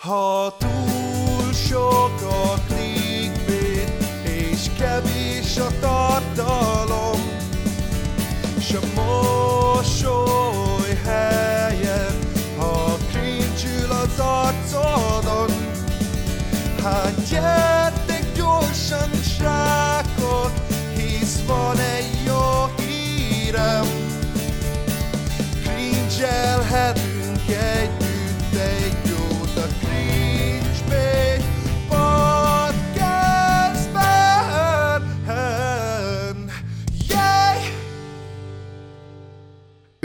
Ha túl sok a clickbait, és kevés a tartalom, s a mosoly helyen, ha cringe az arcodon, hát gyertek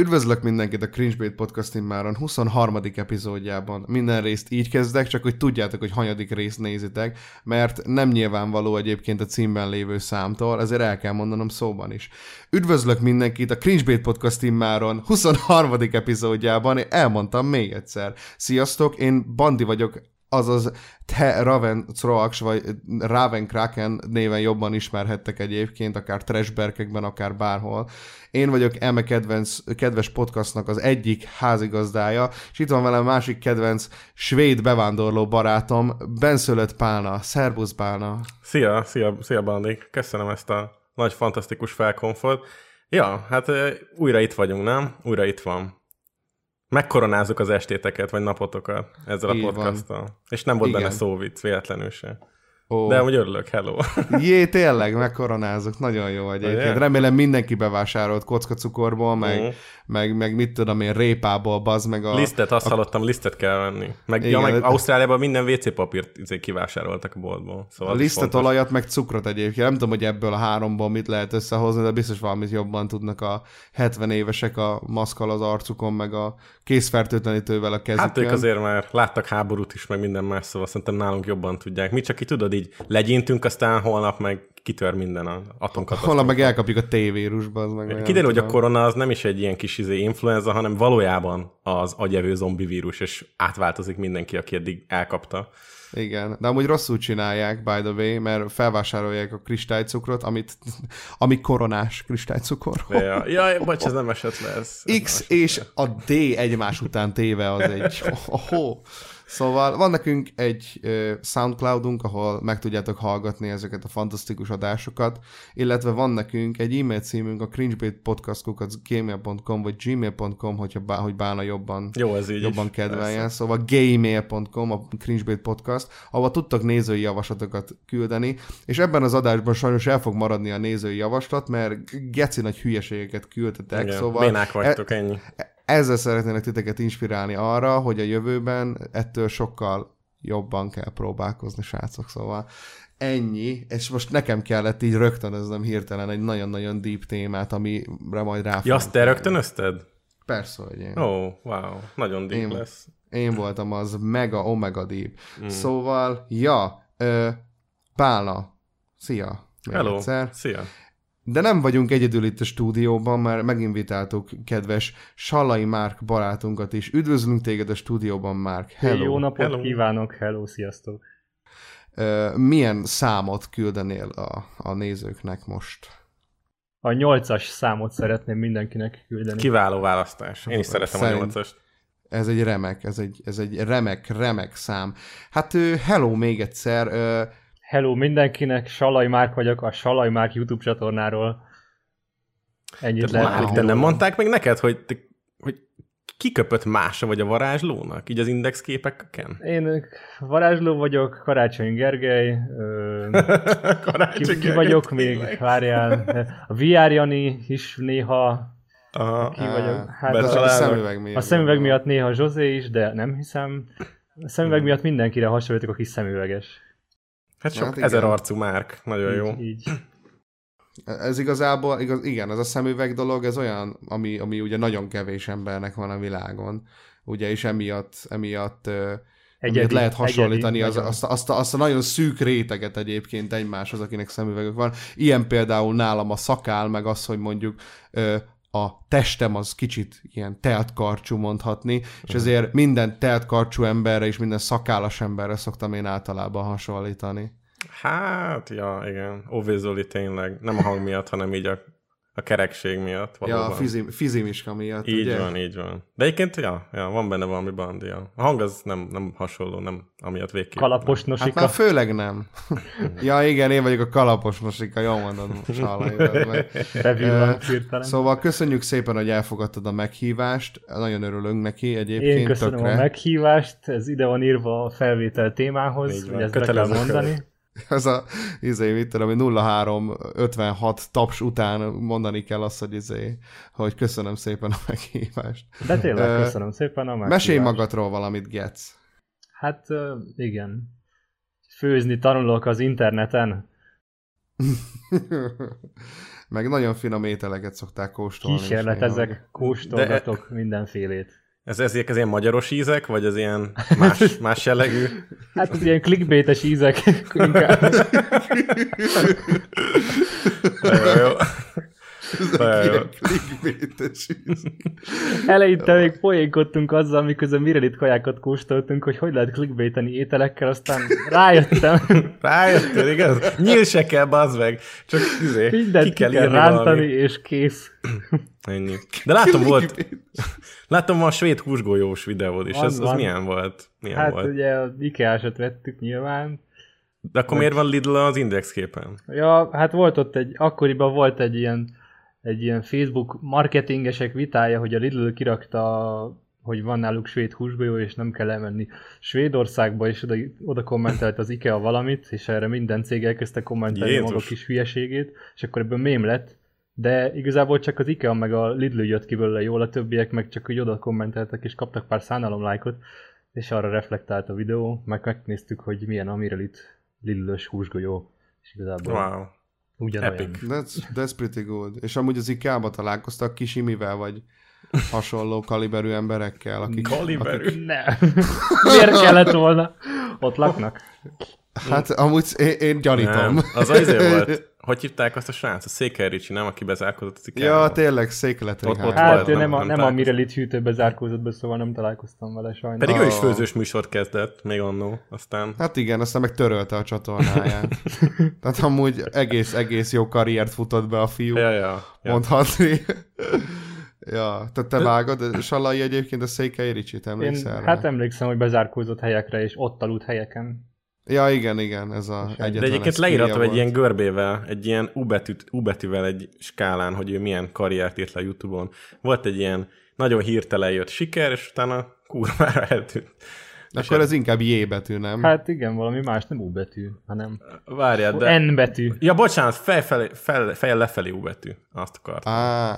Üdvözlök mindenkit a Cringebait Podcast immáron 23. epizódjában. Minden részt így kezdek, csak hogy tudjátok, hogy hanyadik részt nézitek, mert nem nyilvánvaló egyébként a címben lévő számtól, ezért el kell mondanom szóban is. Üdvözlök mindenkit a Cringebait Podcast immáron 23. epizódjában, én elmondtam még egyszer. Sziasztok, én Bandi vagyok, azaz te Raven Troax, vagy Raven Kraken néven jobban ismerhettek egyébként, akár trashberkekben, akár bárhol. Én vagyok eme kedvenc, kedves podcastnak az egyik házigazdája, és itt van velem másik kedvenc svéd bevándorló barátom, Benszülött Pálna. Szerbusz Pálna. Szia, szia, szia Bandi. Köszönöm ezt a nagy, fantasztikus felkonfort. Ja, hát újra itt vagyunk, nem? Újra itt van. Megkoronázzuk az estéteket, vagy napotokat ezzel Így a van. podcasttal. És nem volt Igen. benne szóvic, véletlenül se. Ó, De úgy örülök, hello. Jé, tényleg, megkoronázok, nagyon jó egyébként. Ugye? Remélem mindenki bevásárolt kockacukorból, meg, Mhm. meg, meg mit tudom én, répából, bazd meg a... Lisztet, azt hallottam, lisztet kell venni. Meg, ja, Igen, meg de- Ausztráliában minden WC papírt izé kivásároltak a boltból. Szóval A lisztet, fontos. olajat, meg cukrot egyébként. Nem tudom, hogy ebből a háromból mit lehet összehozni, de biztos valamit jobban tudnak a 70 évesek a maszkal az arcukon, meg a készfertőtlenítővel a kezükön. Hát ők azért már láttak háborút is, meg minden más, szóval szerintem nálunk jobban tudják. Mi csak ki tudod, így legyintünk, aztán holnap meg kitör minden a atomkatasztrófa. Holnap meg elkapjuk a T-vírusba, az meg Kiderül, hogy a korona az nem is egy ilyen kis izé influenza, hanem valójában az agyevő zombi vírus, és átváltozik mindenki, aki eddig elkapta. Igen, de amúgy rosszul csinálják, by the way, mert felvásárolják a kristálycukrot, amit, ami koronás kristálycukor. Ja, jaj, bocs, ez nem esett le. Ez, X nem és a D egymás után téve az egy... Oh, Szóval van nekünk egy Soundcloudunk, ahol meg tudjátok hallgatni ezeket a fantasztikus adásokat, illetve van nekünk egy e-mail címünk a cringebait.podcast.gmail.com vagy gmail.com, hogyha bá, hogy bána jobban Jó, ez így jobban kedveljen, persze. szóval gaymail.com, a Cringebait Podcast, ahol tudtak nézői javaslatokat küldeni, és ebben az adásban sajnos el fog maradni a nézői javaslat, mert geci nagy hülyeségeket küldtetek, Igen, szóval Bénák vagytok, ennyi. Ezzel szeretnének titeket inspirálni arra, hogy a jövőben ettől sokkal jobban kell próbálkozni, srácok, szóval ennyi, és most nekem kellett így rögtönöznem hirtelen egy nagyon-nagyon deep témát, amire majd rá Ja, azt te rögtönözted? Persze, hogy én. Ó, oh, wow, nagyon deep Én- lesz. Én voltam az mega omega deep. Mm. Szóval, ja, ö, Pálna, szia! Hello, egyszer. szia. De nem vagyunk egyedül itt a stúdióban, mert meginvitáltuk kedves Sallai Márk barátunkat is. Üdvözlünk téged a stúdióban, Márk. Hello. Jó napot Hello. Kívánok, hello, sziasztok! Milyen számot küldenél a, a nézőknek most? A nyolcas számot szeretném mindenkinek küldeni. Kiváló választás. Én is szeretem Szerint- a nyolcast. Ez egy remek, ez egy, ez egy remek, remek szám. Hát hello még egyszer. Hello mindenkinek, Salaj Márk vagyok a Salaj Márk YouTube csatornáról. Ennyit lehet. Márik, te nem mondták meg neked, hogy, te, hogy kiköpött mása vagy a varázslónak, így az index képeken? Én varázsló vagyok, Karácsony Gergely, ö, Karácsony ki, ki Gergely, vagyok tényleg. még, várjál, a VR Jani is néha, Aha. ki vagyok, hát a Betalálnak. szemüveg miatt. a szemüveg miatt néha Zsozé is, de nem hiszem. A szemüveg miatt mindenkire hasonlítok, aki szemüveges. Hát sok Hát ezer arcú Márk, nagyon jó. Így, így. Ez igazából, igaz, igen, ez a szemüveg dolog, ez olyan, ami, ami ugye nagyon kevés embernek van a világon, ugye, és emiatt, emiatt, Egyedi, lehet hasonlítani egyedi, az, azt, a- azt, a, azt a nagyon szűk réteget egyébként egymáshoz, akinek szemüvegük van. Ilyen például nálam a szakál, meg az, hogy mondjuk a testem az kicsit ilyen teltkarcsú mondhatni, és ezért minden teltkarcsú emberre és minden szakállas emberre szoktam én általában hasonlítani. Hát, ja, igen. Óvézoli tényleg. Nem a hang miatt, hanem így a a kerekség miatt Ja, valóban. a fizim, fizimiska miatt, Így ugye? van, így van. De egyébként, ja, ja, van benne valami bandia. A hang az nem, nem hasonló, nem amiatt végképp. Kalapos Hát nosika. már főleg nem. ja, igen, én vagyok a kalapos mosika, jól mondod, Ö, hirtelen. Szóval köszönjük szépen, hogy elfogadtad a meghívást, nagyon örülünk neki egyébként. Én köszönöm tökre. a meghívást, ez ide van írva a felvétel témához, hogy ezt be kell mondani. Ez a, izé, mit tudom, 0356 taps után mondani kell azt, hogy izé, hogy köszönöm szépen a meghívást. De tényleg Ö, köszönöm szépen a meghívást. Mesélj magadról valamit, Getsz. Hát ö, igen. Főzni tanulok az interneten. Meg nagyon finom ételeket szokták kóstolni. Kísérletezek, kóstolgatok mindenfélét. Ez, ezek az ilyen magyaros ízek, vagy az ilyen más, más jellegű? Hát az ilyen clickbaites ízek inkább. Jó. Jó. Eleinte még poénkodtunk azzal, miközben mirelit kajákat kóstoltunk, hogy hogy lehet clickbaiteni ételekkel, aztán rájöttem, Rájöttél, igaz? Nyíl se kell, bazd meg. Csak izé, mindent ki kell kell írni rántani, valami. és kész. Ennyi. De látom, volt, látom a svéd húsgolyós videód is. Az Az, az milyen volt? Milyen Hát volt? ugye az IKEA-sat vettük nyilván. De akkor miért van Lidl az index képen? Ja, hát volt ott egy, akkoriban volt egy ilyen, egy ilyen Facebook marketingesek vitája, hogy a Lidl kirakta, hogy van náluk svéd húsgolyó, és nem kell elmenni Svédországba, és oda, oda kommentelt az IKEA valamit, és erre minden cég elkezdte kommentelni Jézus. maga kis hülyeségét, és akkor ebből mém lett, de igazából csak az IKEA meg a Lidl jött ki belőle jól, a többiek meg csak úgy oda kommenteltek, és kaptak pár szánalom lájkot, és arra reflektált a videó, meg megnéztük, hogy milyen amiről itt Lidl-ös húsgolyó, és igazából Wow. Ugyanolyan. Epic. That's, that's pretty good. És amúgy az IKEA-ba találkoztak kisimivel, vagy hasonló kaliberű emberekkel, akik... Kaliberű. Ne. Miért kellett volna? Ott laknak? Hát amúgy én, én gyanítom. Nem, az azért volt. Hogy hívták azt a srác? A Székely Ricsi, nem? Aki bezárkozott az Ja, ikea tényleg székletri Ott-. Hát volt, ő nem- nem, a, nem a. Mirelit hűtőbe zárkózott be, szóval nem találkoztam vele sajnos. Pedig ő is Oh. főzős műsort kezdett, még annó. Aztán Hát igen, aztán meg törölte a csatornáját. Tehát amúgy egész, egész jó karriert futott be a fiú, Ja, ja. ja. mondhatni. ja, tehát te vágod, Salai egyébként a Székely Ricsit Én, emlékszel rá? hát emlékszem, hogy bezárkózott helyekre, és ott aludt helyeken. Ja, igen, igen, ez a De De egyetlen egyébként leírhatom egy ilyen görbével, egy ilyen U, betűt, U betűvel egy skálán, hogy ő milyen karriert írt le Youtube-on. Volt egy ilyen nagyon hirtelen jött siker, és utána kurvára eltűnt. És Akkor ez inkább J betű, nem? Hát igen, valami más, nem U betű, hanem Várjál, de... N betű. Ja, bocsánat, fej, felé, fel, lefelé U betű. Azt akartam. Á,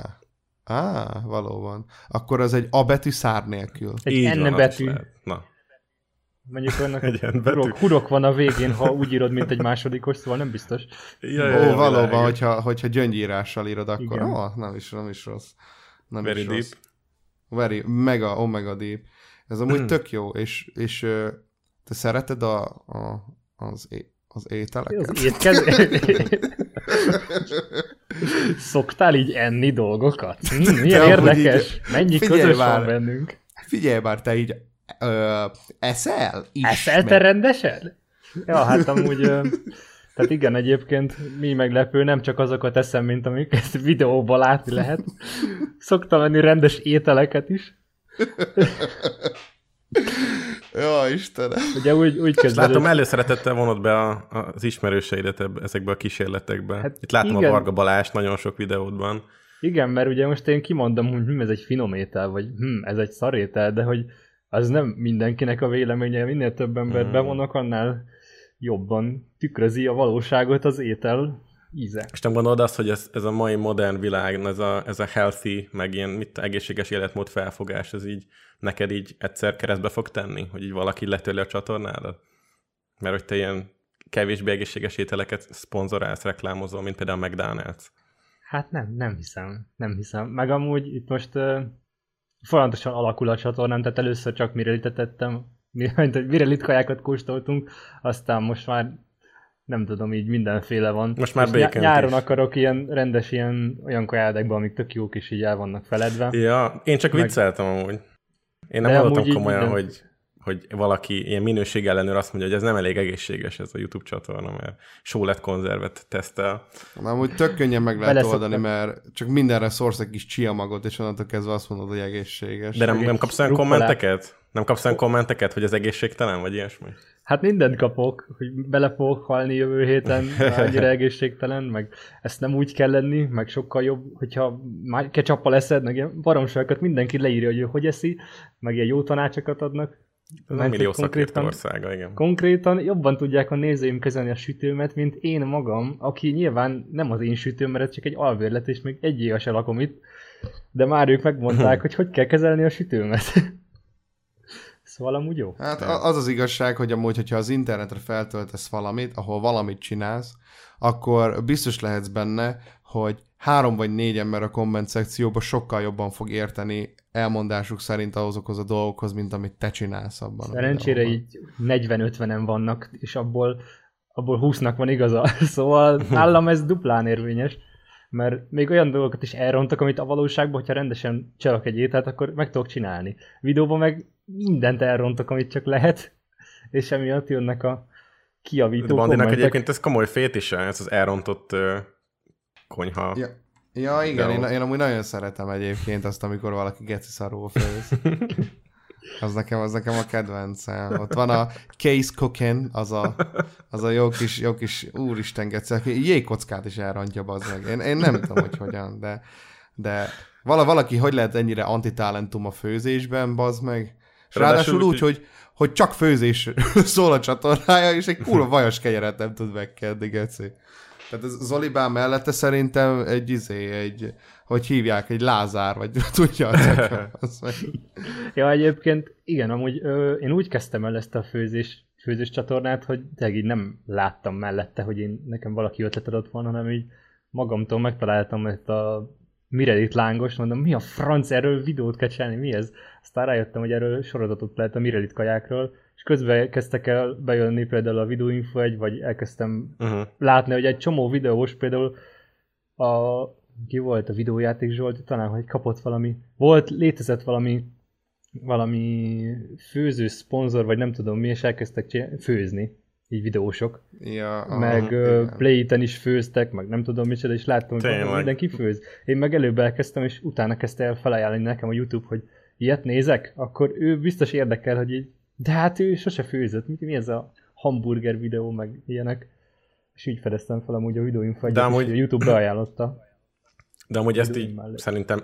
á, valóban. Akkor az egy A betű szár nélkül. Egy Így N van, betű. Na, Mondjuk annak hurok, hurok van a végén, ha úgy írod, mint egy másodikos, szóval nem biztos. ja, Ó, valóban, világos. hogyha, hogyha gyöngyírással írod, akkor Igen. ó, nem is, nem is rossz. Nem Very is deep. rossz. Very, mega, omega deep. Ez amúgy tök jó, és, és te szereted a, a, az, é, az ételeket? Az étkező. Szoktál így enni dolgokat? Hm, milyen De érdekes. így- Mennyi figyelj közös már. van bennünk. Figyelj már, te így ö, eszel? Is, Eszel te rendesen? Ja, hát amúgy... ö, Tehát igen, egyébként mi meglepő, nem csak azokat eszem, mint amik ezt videóban látni lehet. Szoktam enni rendes ételeket is. Ja, Istenem. Ugye úgy, úgy kezdődött. látom, előszeretettel vonod be a, az ismerőseidet ebbe, ezekbe a kísérletekbe. Hát Hát Itt látom igen. a Varga Balázs nagyon sok videódban. Igen, mert ugye most én kimondom, hogy hm, ez egy finom étel, vagy hm, ez egy szarétel, de hogy az nem mindenkinek a véleménye, minél több embert Mm. bevonok, annál jobban tükrözi a valóságot az étel íze. És nem gondolod azt, hogy ez, ez a mai modern világ, ez a, ez a healthy, meg ilyen mit, egészséges életmód felfogás, ez így neked így egyszer keresztbe fog tenni, hogy így valaki letörli a csatornádat? Mert hogy te ilyen kevésbé egészséges ételeket szponzorálsz, reklámozol, mint például a McDonald's. Hát nem, nem hiszem, nem hiszem. Meg amúgy itt most folyamatosan alakul a csatornám, tehát először csak mire tettem, mint mire litkajákat kóstoltunk, aztán most már nem tudom, így mindenféle van. Most már És ny- nyáron is. akarok ilyen rendes ilyen olyan kajádekba, amik tök jók, és így el vannak feledve. Ja, én csak Meg- vicceltem amúgy. Én nem hallottam így komolyan, minden- hogy, hogy valaki ilyen minőség ellenőr azt mondja, hogy ez nem elég egészséges ez a YouTube csatorna, mert sólet konzervet tesztel. Na, amúgy tök könnyen meg lehet Beleszoktak. oldani, mert csak mindenre szórsz egy kis chia magot, és onnantól kezdve azt mondod, hogy egészséges. De nem, nem kapsz olyan kommenteket? Nem kapsz olyan kommenteket, hogy ez egészségtelen, vagy ilyesmi? Hát mindent kapok, hogy bele fogok halni jövő héten, annyira egészségtelen, meg ezt nem úgy kell lenni, meg sokkal jobb, hogyha már ketchuppal eszed, meg ilyen baromságokat mindenki leírja, hogy ő hogy eszi, meg ilyen jó tanácsokat adnak. Ez a Mert millió szakértő országa, igen. Konkrétan jobban tudják a nézőim kezelni a sütőmet, mint én magam, aki nyilván nem az én sütőm, mert ez csak egy alvérlet, és még egy éve se lakom itt, de már ők megmondták, hogy hogy kell kezelni a sütőmet. szóval amúgy jó. Hát az az igazság, hogy amúgy, hogyha az internetre feltöltesz valamit, ahol valamit csinálsz, akkor biztos lehetsz benne, hogy három vagy négy ember a komment szekcióban sokkal jobban fog érteni elmondásuk szerint azokhoz a dolgokhoz, mint amit te csinálsz abban. a Szerencsére videóban. így 40-50-en vannak, és abból, abból 20-nak van igaza. Szóval nálam ez duplán érvényes. Mert még olyan dolgokat is elrontok, amit a valóságban, hogyha rendesen csinálok egy ételt, akkor meg tudok csinálni. Videóban meg mindent elrontok, amit csak lehet, és emiatt jönnek a De kiavító Bandinak kommentek. egyébként ez komoly fétise, ez az elrontott konyha. Ja, ja igen, én, én amúgy nagyon szeretem egyébként azt, amikor valaki geci szarul főz. Az nekem, az nekem a kedvencem. Ott van a Case Cooking, az a, az a jó kis, jó kis úristen geci, aki jégkockát is elrontja, meg. Én, én nem tudom, hogy hogyan, de, de vala, valaki hogy lehet ennyire antitalentum a főzésben, bazd meg. És ráadásul Ráadásul úgy, úgy, hogy, hogy csak főzés szól a csatornája, és egy kurva vajas kenyeret nem tud megkenni, geci. Tehát ez Zolibán mellette szerintem egy izé, egy, hogy hívják, egy Lázár, vagy tudja. Ja, egyébként igen, amúgy ö, én úgy kezdtem el ezt a főzés, főzés csatornát, hogy tényleg így nem láttam mellette, hogy én, nekem valaki ötlet adott volna, hanem így magamtól megtaláltam ezt a Mirelit lángos, mondom, mi a franc, erről videót kell csinálni, mi ez? Aztán rájöttem, hogy erről sorozatot lehet a Mirelit kajákról, és közben kezdtek el bejönni például a videóinfo egy, vagy elkezdtem Uh-huh. látni, hogy egy csomó videós például a, ki volt a videójáték Zsolt, talán, hogy kapott valami, volt, létezett valami valami főző szponzor, vagy nem tudom mi, és elkezdtek csinálni, főzni, így videósok. Ja, meg uh. Play-ten is főztek, meg nem tudom micsoda, és láttam, hogy Tényleg. mindenki főz. Én meg előbb elkezdtem, és utána kezdte el felajánlani nekem a YouTube, hogy ilyet nézek, akkor ő biztos érdekel, hogy így, de hát ő sose főzött, mi, mi ez a hamburger videó, meg ilyenek. És így fedeztem fel amúgy a videóinfo egyet, amúgy- a YouTube beajánlotta. De amúgy ezt így mellett. szerintem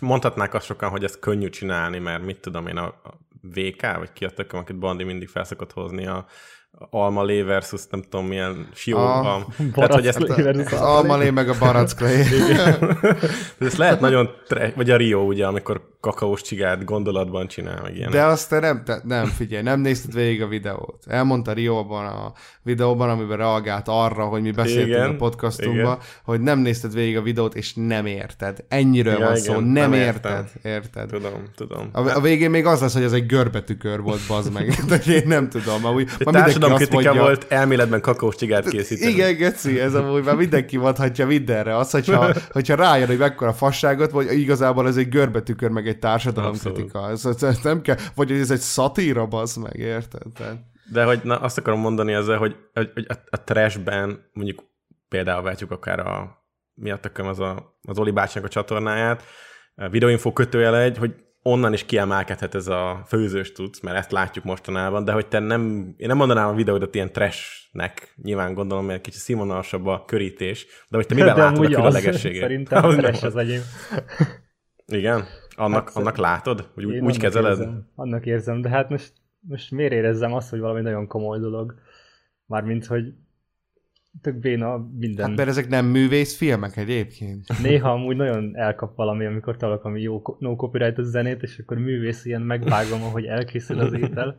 mondhatnák azt sokan, hogy ezt könnyű csinálni, mert mit tudom én, a, a VK, vagy ki a tököm, akit Bandi mindig felszokott hozni, a, a alma lé versus nem tudom milyen sió. A- A, tehát, hogy ezt, almalé. almalé meg a baracklé. ezt lehet nagyon, tre- vagy a Rio, ugye, amikor kakaós csigát gondolatban csinál, meg ilyenek. De azt te nem, te, nem, figyelj, nem nézted végig a videót. Elmondta Rióban a videóban, amiben reagált arra, hogy mi beszéltünk Igen, a podcastunkban, igen. hogy nem nézted végig a videót, és nem érted. Ennyiről Ja, van igen, szó, nem, nem érted. értem. Érted. Tudom, tudom. A, a végén még az lesz, hogy ez egy görbetükör volt, bazd meg. De én nem tudom, amúgy De már társadalom kritika mondja, volt elméletben kakaós csigát készíteni. igen, geci, ez amúgy már mindenki mondhatja mindenre. Az, hogyha, hogyha rájön, hogy mekkora fasságot, vagy igazából ez egy görbetükör, meg egy társadalomkritika. Ez, ez, ez, nem kell, vagy hogy ez egy szatíra, bazd meg, érted? Tehát, De hogy na, azt akarom mondani ezzel, hogy, hogy, hogy a, a trashben mondjuk például vetjük akár a mi a tököm az, a, az Oli bácsinak a csatornáját, a videóinfo kötőjele egy, hogy onnan is kiemelkedhet ez a főzős tudsz, mert ezt látjuk mostanában, de hogy te nem, én nem mondanám a videódat ilyen trashnek, nyilván gondolom, mert kicsit színvonalasabb a körítés, de hogy te miben De látod a különlegességét? Szerintem Az trash az. az enyém. Igen? Annak, Hát, annak látod? Hogy úgy, úgy annak kezeled? Érzem, annak érzem, de hát most, most miért érezzem azt, hogy valami nagyon komoly dolog? Mármint, hogy tök béna minden. hát mert ezek nem művész filmek egyébként. Néha amúgy nagyon elkap valami, amikor találok ami jó no copyright zenét, és akkor művész ilyen megvágom, ahogy elkészül az étel.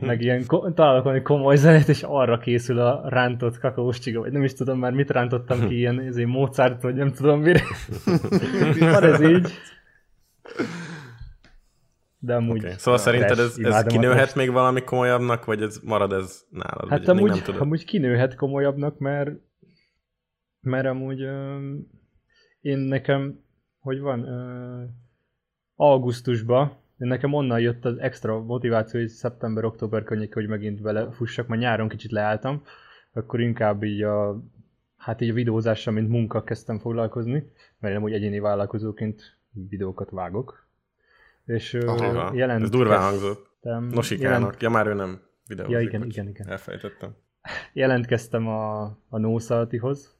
Meg ilyen ko- találok valami komoly zenét, és arra készül a rántott kakaós csiga, vagy nem is tudom már mit rántottam ki, ilyen ezért Mozart, vagy nem tudom mire. Van ez így. De amúgy... Okay. Szóval szerinted ez, ez kinőhet még valami komolyabbnak, vagy ez marad ez nálad? Hát amúgy, nem tudod? amúgy kinőhet komolyabbnak, mert, mert amúgy öm, én nekem, hogy van, ö, augusztusban Nekem onnan jött az extra motiváció, hogy szeptember-október környék, hogy megint vele fussak, mert nyáron kicsit leálltam, akkor inkább így a, hát így a videózással, mint munka kezdtem foglalkozni, mert nem úgy egyéni vállalkozóként videókat vágok. És Aha, jelent ez durván hangzott. jelent- Nosikának. Ja, már ő nem videózik. Ja, igen, igen, igen. Elfejtettem. jelentkeztem a, a Nószalatihoz,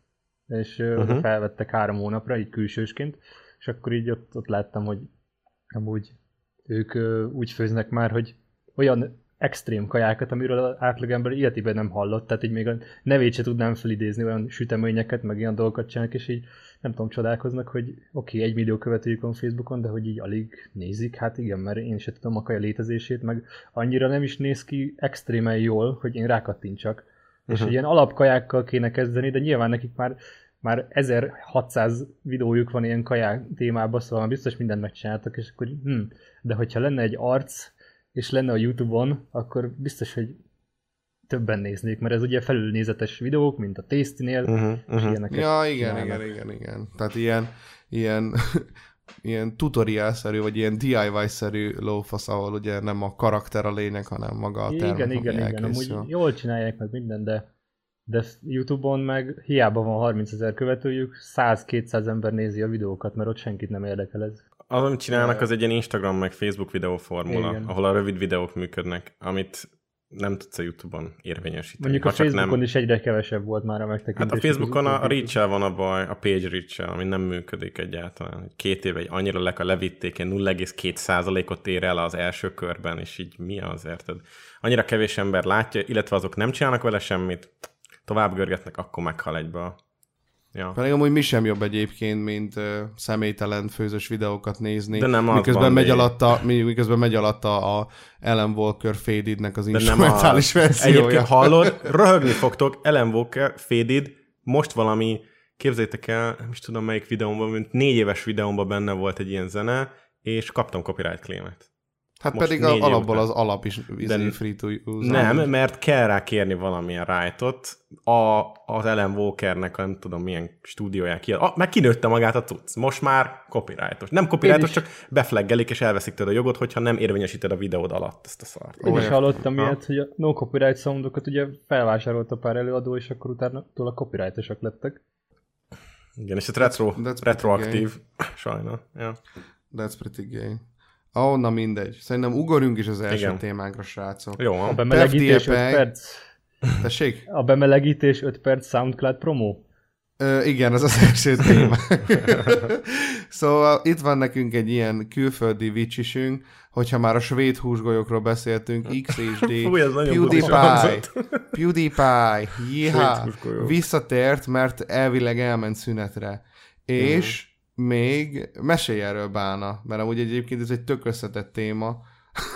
és uh-huh. Uh-huh. felvettek három hónapra, így külsősként, és akkor így ott, ott láttam, hogy amúgy ők ö, úgy főznek már, hogy olyan extrém kajákat, amiről az átlagember életében nem hallott, tehát így még a nevét se tudnám felidézni, olyan süteményeket, meg ilyen dolgokat csinálnak, és így nem tudom, csodálkoznak, hogy oké, okay, egy millió követőjük van Facebookon, de hogy így alig nézik, hát igen, mert én se tudom a kaja létezését, meg annyira nem is néz ki extrémen jól, hogy én rákattintsak. És Mhm. uh-huh. ilyen alapkajákkal kéne kezdeni, de nyilván nekik már már 1600 videójuk van ilyen kaják témában, szóval biztos mindent megcsináltak, és akkor hm, de hogyha lenne egy arc, és lenne a Youtube-on, akkor biztos, hogy többen néznék, mert ez ugye felülnézetes videók, mint a Tasty-nél, Uh-huh, és uh-huh. ilyeneket Ja, igen, csinálnak. igen, igen, igen. Tehát ilyen, ilyen, ilyen tutorial-szerű, vagy ilyen DIY-szerű lófasz, ahol ugye nem a karakter a lényeg, hanem maga a termék, Igen, igen, igen, amúgy jól csinálják meg minden, de, de Youtube-on meg hiába van 30 ezer követőjük, 100-200 ember nézi a videókat, mert ott senkit nem érdekel ez. Az, amit csinálnak, az egy ilyen Instagram meg Facebook videóformula, Igen. ahol a rövid videók működnek, amit nem tudsz a YouTube-on érvényesíteni. Mondjuk a Facebookon nem... is egyre kevesebb volt már a megtekintés. Hát a Facebookon a, a reach van a baj, a page reach ami nem működik egyáltalán. Két éve egy annyira le, levitték, ilyen 0,2%-ot ér el az első körben, és így mi az, érted? Annyira kevés ember látja, illetve azok nem csinálnak vele semmit, tovább görgetnek, akkor meghal egybe. Ja. Pedig amúgy mi sem jobb egyébként, mint uh, személytelen főzős videókat nézni. De nem miközben megy, alatta, mi- miközben megy alatta a Ellen Walker Fadednek az instrumentális verziója. Egyébként hallod, röhögni fogtok, Ellen Walker, Faded, most valami, képzeljétek el, nem is tudom melyik videómban, mint négy éves videómban benne volt egy ilyen zene, és kaptam copyright claimet. Hát most pedig a, alapból után. az alap is izé, De- free to use. Nem, mert kell rá kérni valamilyen rájtot. A, az Ellen Walkernek, a nem tudom milyen stúdióján ki. Ah, meg kinőtte magát a cucc. Most már copyrightos. Nem copyrightos, csak befleggelik és elveszik tőled a jogot, hogyha nem érvényesíted a videód alatt ezt a szart. Én is hallottam Ha. ilyet, hogy a no copyright soundokat ugye felvásárolta pár előadó, és akkor utána tőle copyrightosak lettek. Igen, és ez retro, that's retroaktív. Sajna. Ja. That's pretty gay. Ó, oh, na mindegy. Szerintem ugorjunk is az első Igen. témánkra, srácok. Jó, A bemelegítés 5 FDP. perc. Tessék? A bemelegítés 5 perc SoundCloud promó. Ö, igen, ez az első téma. szóval itt van nekünk egy ilyen külföldi vicsisünk, hogyha már a svéd húsgolyókról beszéltünk, XHD, Fúj, ez nagyon bulis PewDiePie. PewDiePie, jiha, visszatért, mert elvileg elment szünetre. És még mesélj erről Bána, mert amúgy egyébként ez egy tök összetett téma.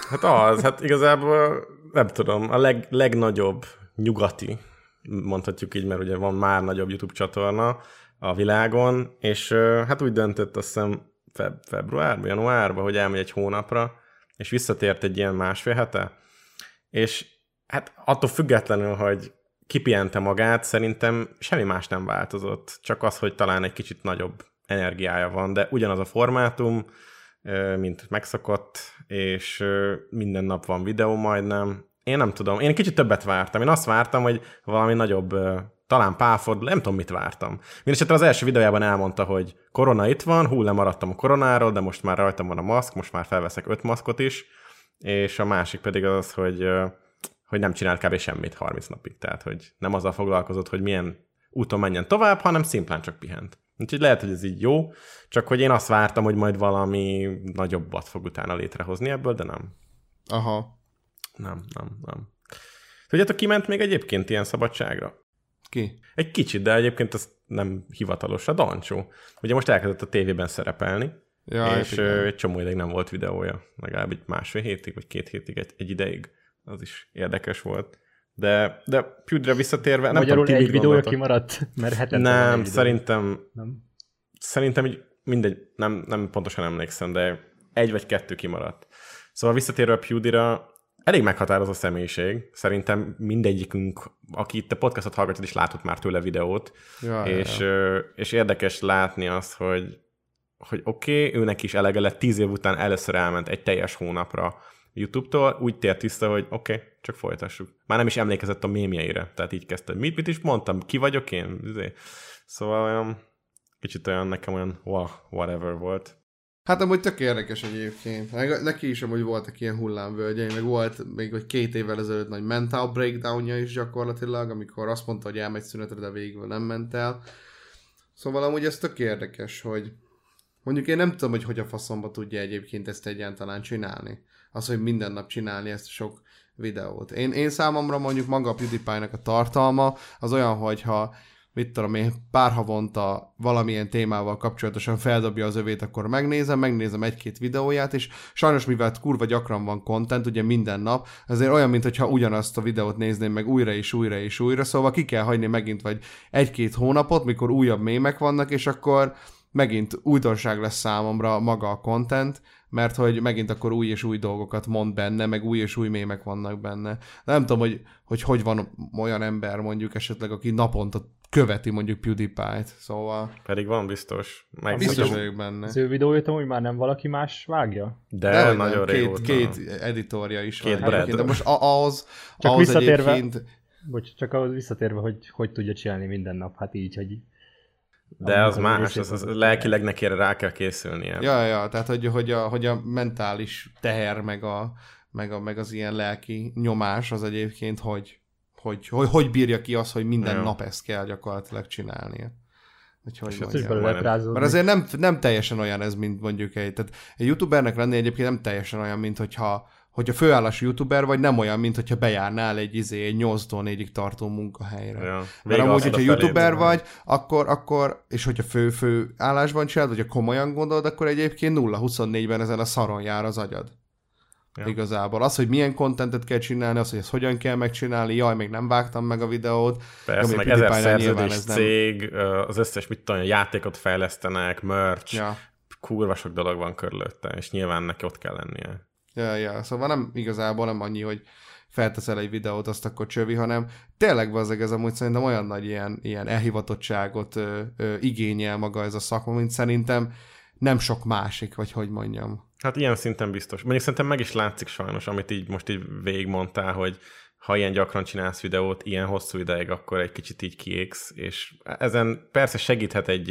Hát az, hát igazából nem tudom, a leg, legnagyobb nyugati, mondhatjuk így, mert ugye van már nagyobb YouTube csatorna a világon, és hát úgy döntött azt hiszem feb- februárban, januárban, hogy elmegy egy hónapra, és visszatért egy ilyen másfél hete, és hát attól függetlenül, hogy kipihente magát, szerintem semmi más nem változott, csak az, hogy talán egy kicsit nagyobb energiája van, de ugyanaz a formátum, mint megszokott, és minden nap van videó majdnem. Én nem tudom, én kicsit többet vártam. Én azt vártam, hogy valami nagyobb, talán pálforduló, nem tudom, mit vártam. Mindenesetre az első videójában elmondta, hogy korona itt van, hú, lemaradtam a koronáról, de most már rajtam van a maszk, most már felveszek öt maszkot is, és a másik pedig az, hogy, hogy nem csinált kb. semmit 30 napig. Tehát, hogy nem azzal foglalkozott, hogy milyen úton menjen tovább, hanem szimplán csak pihent. Úgyhogy lehet, hogy ez így jó, csak hogy én azt vártam, hogy majd valami nagyobbat fog utána létrehozni ebből, de nem. Aha. Nem, nem, nem. Tudjátok, ki ment még egyébként ilyen szabadságra? Ki? Egy kicsit, de egyébként ez nem hivatalos. A Dancsó. Ugye most elkezdett a tévében szerepelni, Ja, ja, hát és igen. egy csomó ideig nem volt videója. Legalább egy másfél hétig, vagy két hétig, egy, egy ideig. Az is érdekes volt. De, de Pewdre visszatérve, nem Magyarul tudom, egy videója kimaradt, mert hetente van Nem, szerintem Nem. Szerintem így mindegy, nem, nem pontosan emlékszem, de egy vagy kettő kimaradt. Szóval visszatérve a PewDie-ra, elég meghatározó személyiség. Szerintem mindegyikünk, aki itt a podcastot hallgatja, is látott már tőle videót, Ja, és, ja. és érdekes látni azt, hogy, hogy oké, okay, őnek is elege lett, tíz év után először elment egy teljes hónapra YouTube-tól, úgy tért tiszta, hogy oké, okay, csak folytassuk. Már nem is emlékezett a mémjeire, tehát így kezdte. Mit, mit is mondtam, ki vagyok én? Izé. Szóval olyan, kicsit olyan nekem olyan wow, whatever volt. Hát amúgy tök érdekes egyébként. Neki is amúgy voltak ilyen hullámvölgyei, meg volt még hogy két évvel ezelőtt nagy mental breakdownja is gyakorlatilag, amikor azt mondta, hogy elmegy szünetre, de végül nem ment el. Szóval amúgy ez tök érdekes, hogy mondjuk én nem tudom, hogy hogy a faszomba tudja egyébként ezt egyáltalán csinálni. Az, hogy minden nap csinálni ezt sok videót. Én, én számomra mondjuk maga a PewDiePie-nak a tartalma az olyan, hogyha mit tudom én, pár havonta valamilyen témával kapcsolatosan feldobja az övét, akkor megnézem, megnézem egy-két videóját, és sajnos mivel kurva gyakran van content, ugye minden nap, ezért olyan, mintha ugyanazt a videót nézném meg újra és újra és újra, szóval ki kell hagyni megint vagy egy-két hónapot, mikor újabb mémek vannak, és akkor megint újdonság lesz számomra maga a content, mert hogy megint akkor új és új dolgokat mond benne, meg új és új mémek vannak benne. De nem tudom, hogy hogy, hogy van olyan ember mondjuk esetleg, aki naponta követi mondjuk PewDiePie-t, szóval... Pedig van biztos. Meg biztos vagyok benne. Az ő videóit hogy már nem valaki más vágja? De, De nagyon két, régóta. Két editorja is két van. De most ahhoz, csak ahhoz visszatérve, egyébként... Bocs, csak ahhoz visszatérve, hogy hogy tudja csinálni minden nap, hát így, hogy de az más, az, az lelkileg neki erre rá kell készülnie. Ja, ja, tehát hogy, hogy, a, hogy a mentális teher, meg, a, meg, a, meg az ilyen lelki nyomás az egyébként, hogy hogy, hogy, hogy bírja ki az, hogy minden ja. nap ezt kell gyakorlatilag csinálnia. Hogy hogy Mert azért nem, nem teljesen olyan ez, mint mondjuk egy, tehát egy youtubernek lenni egyébként nem teljesen olyan, mint hogyha hogyha főállású youtuber vagy, nem olyan, mint hogyha bejárnál egy, izé, egy 8-tól 4 tartó munkahelyre. Ja, Mert amúgy, hogyha youtuber vagy, akkor, akkor, és hogyha fő, fő állásban csinálod, vagy komolyan gondolod, akkor egyébként 0-24-ben ezen a szaron jár az agyad. Ja. Igazából. Az, hogy milyen kontentet kell csinálni, az, hogy ezt hogyan kell megcsinálni, jaj, még nem vágtam meg a videót. Persze, meg ezer szerződés ez cég, nem... az összes, mit tudom, játékot fejlesztenek, merch, ja. kurva sok dolog van körülötte, és nyilván neki ott kell lennie. Ja, ja, szóval nem igazából nem annyi, hogy felteszel egy videót, azt akkor csövi, hanem tényleg vazzeg ez amúgy szerintem olyan nagy ilyen, ilyen elhivatottságot ö, ö, igényel maga ez a szakma, mint szerintem nem sok másik, vagy hogy mondjam. Hát ilyen szinten biztos. Mondjuk szerintem meg is látszik sajnos, amit így most így végigmondtál, hogy ha ilyen gyakran csinálsz videót, ilyen hosszú ideig, akkor egy kicsit így kiégsz, és ezen persze segíthet egy,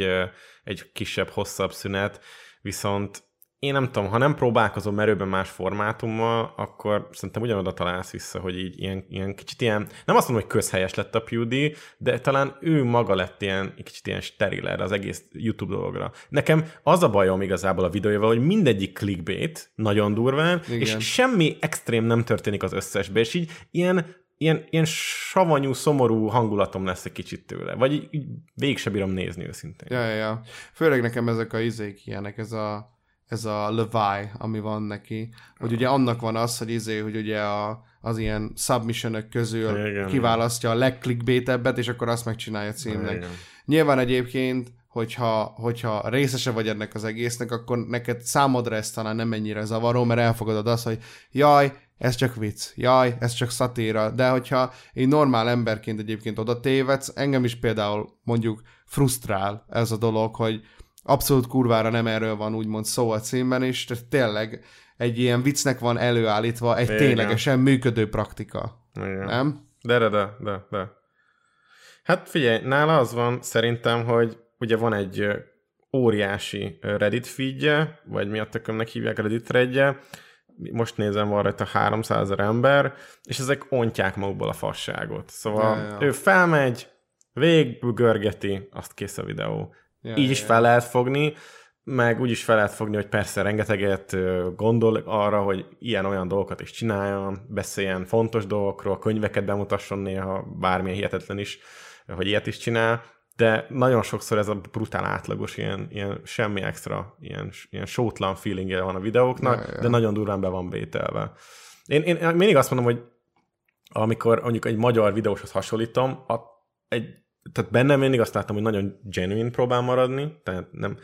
egy kisebb, hosszabb szünet, viszont én nem tudom, ha nem próbálkozom merőben más formátummal, akkor szerintem ugyanoda találsz vissza, hogy így ilyen, ilyen kicsit ilyen, nem azt mondom, hogy közhelyes lett a PewDie, de talán ő maga lett ilyen, kicsit ilyen steril erre az egész YouTube dologra. Nekem az a bajom igazából a videójával, hogy mindegyik clickbait, nagyon durván, Igen. és semmi extrém nem történik az összesbe, és így ilyen ilyen, ilyen savanyú, szomorú hangulatom lesz egy kicsit tőle. Vagy így, így végig se bírom nézni őszintén. Ja, ja, ja. Főleg nekem ezek a izék ilyenek, ez a ez a Levi, ami van neki, hogy ugye annak van az, hogy izé, hogy ugye a, az ilyen submissionök közül igen, kiválasztja a legclickbaitebbet, és akkor azt megcsinálja címnek. Igen. Nyilván egyébként, hogyha, hogyha részese vagy ennek az egésznek, akkor neked számodra ez talán nem ennyire zavaró, mert elfogadod azt, hogy jaj, ez csak vicc, jaj, ez csak szatíra, de hogyha egy normál emberként egyébként oda tévedsz, engem is például mondjuk frusztrál ez a dolog, hogy abszolút kurvára nem erről van úgymond szó a címben, és tényleg egy ilyen viccnek van előállítva egy Igen. ténylegesen működő praktika. Igen. Nem? De, de, de, de, de. Hát figyelj, nála az van szerintem, hogy ugye van egy óriási Reddit feedje, vagy mi a tökömnek hívják Reddit threadje, most nézem, van rajta 300 ezer ember, és ezek ontják magukból a fasságot. Szóval ja, ja. ő felmegy, görgeti, azt kész a videó. Ja, Így is fel lehet fogni, meg úgy is fel lehet fogni, hogy persze rengeteget gondol arra, hogy ilyen-olyan dolgokat is csináljon, beszéljen fontos dolgokról, könyveket bemutasson néha, bármilyen hihetetlen is, hogy ilyet is csinál, de nagyon sokszor ez a brutál átlagos, ilyen, ilyen semmi extra, ilyen, ilyen sótlan feelingje van a videóknak, ja, ja. de nagyon durván be van vételve. Én, én mindig azt mondom, hogy amikor mondjuk egy magyar videóshoz hasonlítom, a, egy tehát bennem mindig azt láttam, hogy nagyon genuine próbál maradni, tehát nem,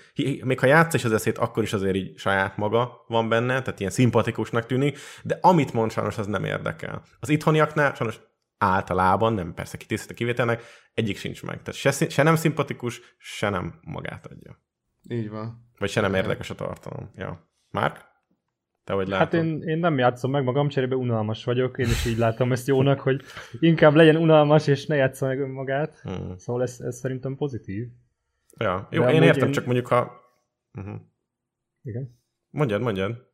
még ha játsz is az eszét, akkor is azért így saját maga van benne, tehát ilyen szimpatikusnak tűnik, de amit mond sajnos, az nem érdekel. Az itthoniaknál sajnos általában, nem persze kitészített kivételnek, egyik sincs meg. Tehát se, se nem szimpatikus, se nem magát adja. Így van. Vagy se nem érdekes a tartalom. Ja. Márk? Te hogy látod? Hát én, én nem játszom meg magam, cserébe unalmas vagyok, én is így látom ezt jónak, hogy inkább legyen unalmas, és ne játsza meg önmagát. Hmm. Szóval ez, ez szerintem pozitív. Ja. Jó, De én értem, én- csak mondjuk ha... Uh-huh. Igen. Mondjad, mondjad.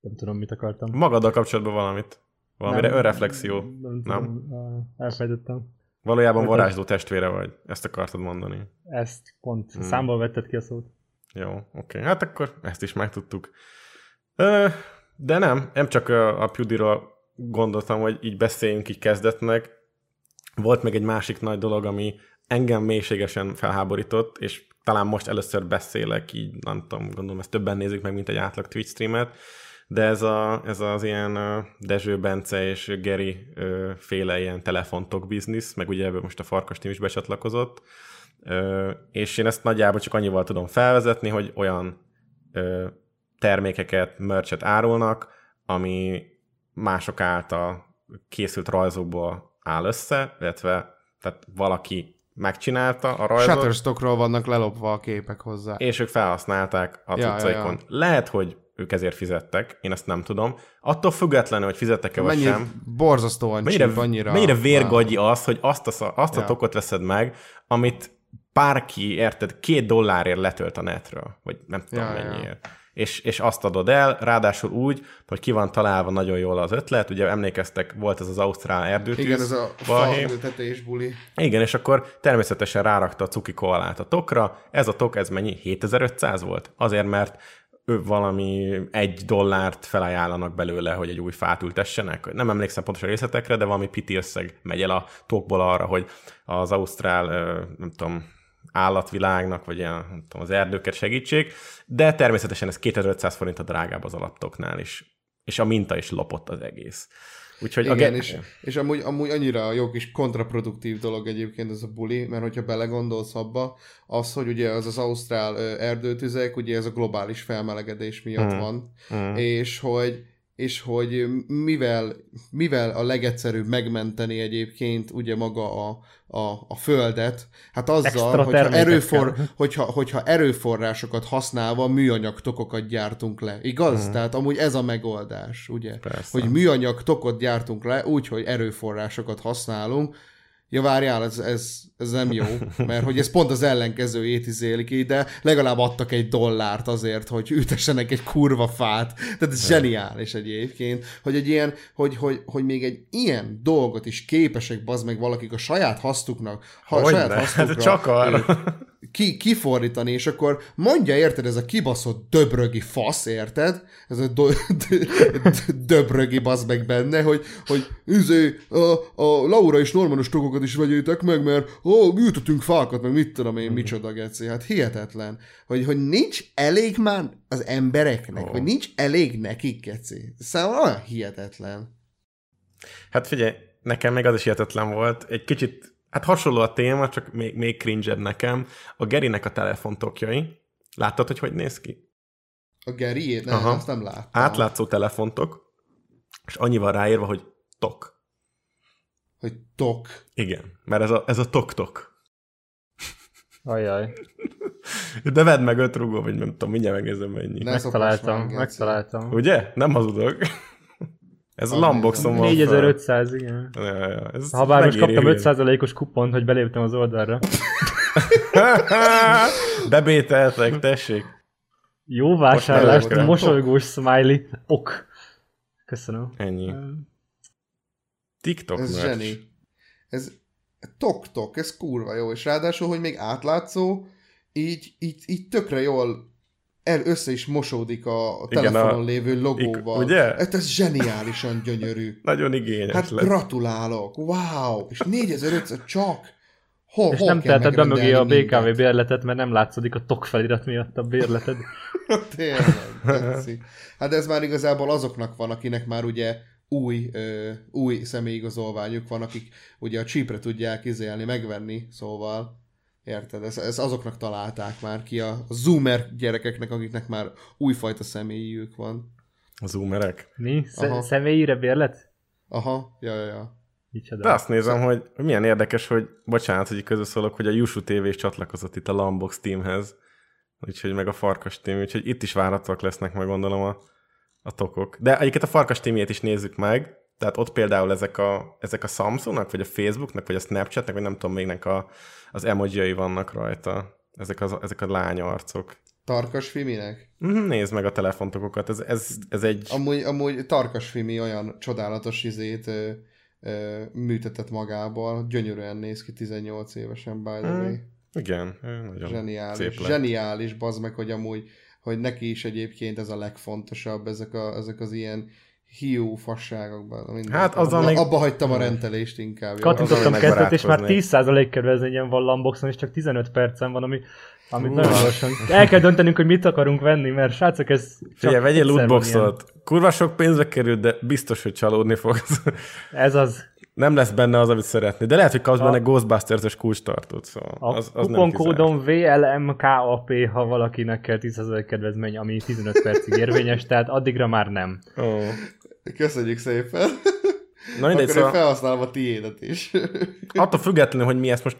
Nem tudom, mit akartam. Magaddal kapcsolatban valamit. Valamire Nem- önreflexió. Nem, Nem? tudom, á, elfelejtettem. Valójában varázsló testvére vagy. Ezt akartad mondani. Ezt pont Hmm. számból vetted ki a szót. Jó, oké. Hát akkor ezt is megtudtuk. De nem, nem csak a, a PewDie-ról gondoltam, hogy így beszéljünk így kezdetnek. Volt még egy másik nagy dolog, ami engem mélységesen felháborított, és talán most először beszélek, így nem tudom, gondolom ezt többen nézik meg, mint egy átlag Twitch streamet, de ez, a, ez az ilyen Dezső Bence és Geri féle ilyen telefontok biznisz, meg ugye ebből most a Farkas team is becsatlakozott, és én ezt nagyjából csak annyival tudom felvezetni, hogy olyan termékeket, merchet árulnak, ami mások által készült rajzokból áll össze, illetve tehát valaki megcsinálta a rajzot, Shutterstockról vannak lelopva a képek hozzá. és ők felhasználták a Ja, ja, cuccaikon. ja. Lehet, hogy ők ezért fizettek, én ezt nem tudom. Attól függetlenül, hogy fizettek-e vagy sem, borzasztóan mennyire, cheap, annyira... mennyire vérgagyi az, hogy azt a, azt a Ja. tokot veszed meg, amit bárki, érted, két dollárért letölt a netről, vagy nem tudom Ja, ja. És, és azt adod el, ráadásul úgy, hogy ki van találva nagyon jól az ötlet, ugye emlékeztek, volt ez az Ausztrál erdőtűz. Igen, ez a balhé. faültetés buli. Igen, és akkor természetesen rárakta a cuki koalát a tokra. Ez a tok, ez mennyi? 7500 volt? Azért, mert ő valami egy dollárt felajánlanak belőle, hogy egy új fát ültessenek. Nem emlékszem pontosan a részletekre, de valami piti összeg megy el a tokból arra, hogy az ausztrál, nem tudom, állatvilágnak, vagy ilyen, nem tudom, az erdőket segítsék, de természetesen ez 2500 forint a drágább az alaptoknál is. És a minta is lopott az egész. Úgyhogy a Igen, ge- és, és amúgy, amúgy annyira jó kis kontraproduktív dolog egyébként ez a buli, mert hogyha belegondolsz abba, az, hogy ugye az az ausztrál erdőtüzek, ugye ez a globális felmelegedés miatt Hmm. van, Mm. és hogy és hogy mivel, mivel a legegyszerűbb megmenteni egyébként ugye maga a, a, a földet, hát azzal, hogyha, erőfor, hogyha, hogyha erőforrásokat használva műanyag tokokat gyártunk le. Igaz? Mhm. Tehát amúgy ez a megoldás, ugye? Persze. Hogy műanyag tokot gyártunk le, úgy, hogy erőforrásokat használunk. Ja, várjál, ez, ez, ez nem jó, mert hogy ez pont az ellenkezőjét izélik ki, de legalább adtak egy dollárt azért, hogy ütessenek egy kurva fát. Tehát ez zseniális egyébként, hogy egy ilyen, hogy, hogy, hogy még egy ilyen dolgot is képesek bazd meg valakik a saját hasztuknak, ha a saját hasztukra Hát csak arra. ö, ki, kifordítani, és akkor mondja, érted, ez a kibaszott döbrögi fasz, érted? Ez a do, d, döbrögi bazd meg benne, hogy, hogy üzé, a, a Laura és Normanos tokokat is vegyétek meg, mert ó, ültetünk fákat, meg mit tudom én, micsoda geci. Hát hihetetlen, hogy, hogy nincs elég már az embereknek, Ó. hogy nincs elég nekik, geci. Számomra olyan hihetetlen. Hát figyelj, nekem még az is hihetetlen volt. Egy kicsit, hát hasonló a téma, csak még, még cringe nekem. A Gerinek a telefontokjai. Láttad, hogy hogy néz ki? A Geriét? Nem, Aha. azt nem láttam. Átlátszó telefontok, és annyival ráírva, hogy tok. Hogy tok. Igen, mert ez a, ez a tok-tok. Ajaj, De vedd meg öt rugó, vagy nem tudom, mindjárt megnézem mennyi. Ne megtaláltam, megtaláltam. Ugye? Nem hazudok. Ez a Lamboxon van. 4500, igen. Ja, ja, ez Ha bár most kaptam igen. 5%-os kupont, hogy beléptem az oldalra. Bebételtek, tessék. Jó vásárlást, Most mosolygós smiley. Ok. Köszönöm. Ennyi. TikTok Ez merch. zseni. Ez tok-tok, ez kurva jó, és ráadásul, hogy még átlátszó, így, így, így tökre jól el, össze is mosódik a, Igen, telefonon a- lévő logóval. ugye? Hát ez zseniálisan gyönyörű. Nagyon igényes Hát lett. gratulálok, wow, és 4500 csak. Hol, És hol nem teheted be mögé a BKV mindent? bérletet, mert nem látszódik a TOK felirat miatt a bérleted. Tényleg, tetszik. Hát ez már igazából azoknak van, akinek már ugye új, ö, új személyigazolványuk van, akik ugye a csípre tudják izélni, megvenni, szóval érted, ez, ez azoknak találták már ki, a, a zoomer gyerekeknek, akiknek már újfajta személyük van. A zoomerek. Mi? Sze- Aha. személyire bérlet? Aha, ja, ja, ja. Micsoda. De azt nézem, hogy milyen érdekes, hogy bocsánat, hogy közösszólok, hogy a Yusu TV is csatlakozott itt a Lambox teamhez. úgyhogy meg a farkas tím, úgyhogy itt is várhatóak lesznek meg gondolom a, a tokok. De egyiket a farkas tímjét is nézzük meg, tehát ott például ezek a, ezek a Samsungnak, vagy a Facebooknak, vagy a Snapchatnek, vagy nem tudom mégnek a, az emoji vannak rajta. Ezek, az, ezek a lányarcok. Tarkas Fiminek? Mhm, Nézd meg a telefontokokat, ez, ez, ez egy... Amúgy, amúgy Tarkas Fimi olyan csodálatos izét ö, ö, műtetett magából, gyönyörűen néz ki 18 évesen, by the way. Igen, nagyon Zseniális, szép lett. zseniális, bazd meg, hogy amúgy, hogy neki is egyébként ez a legfontosabb, ezek, a, ezek az ilyen hiú fasságokban. Minden. Hát azzal abba, még- abba hagytam a rendelést inkább. Kattintottam kettőt, és már megbarátkoznék. 10% kedvezményen van Lamboxon, és csak 15 percen van, ami, amit nagyon gyorsan. El kell döntenünk, hogy mit akarunk venni, mert srácok, ez csak Figyelj, vegyél lootboxot. Kurva sok pénzbe került, de biztos, hogy csalódni fogsz. Ez az. nem lesz benne az, amit szeretnél. De lehet, hogy kapsz A- benne Ghostbusters-es kulcstartót. Szóval A az, az kuponkódom VLMKAP, ha valakinek kell 10% kedvezmény, ami 15 percig érvényes, tehát addigra már nem. kizárt. Köszönjük szépen. Na mindegy, Akkor én szóval felhasználom a tiédet is. attól függetlenül, hogy mi ezt most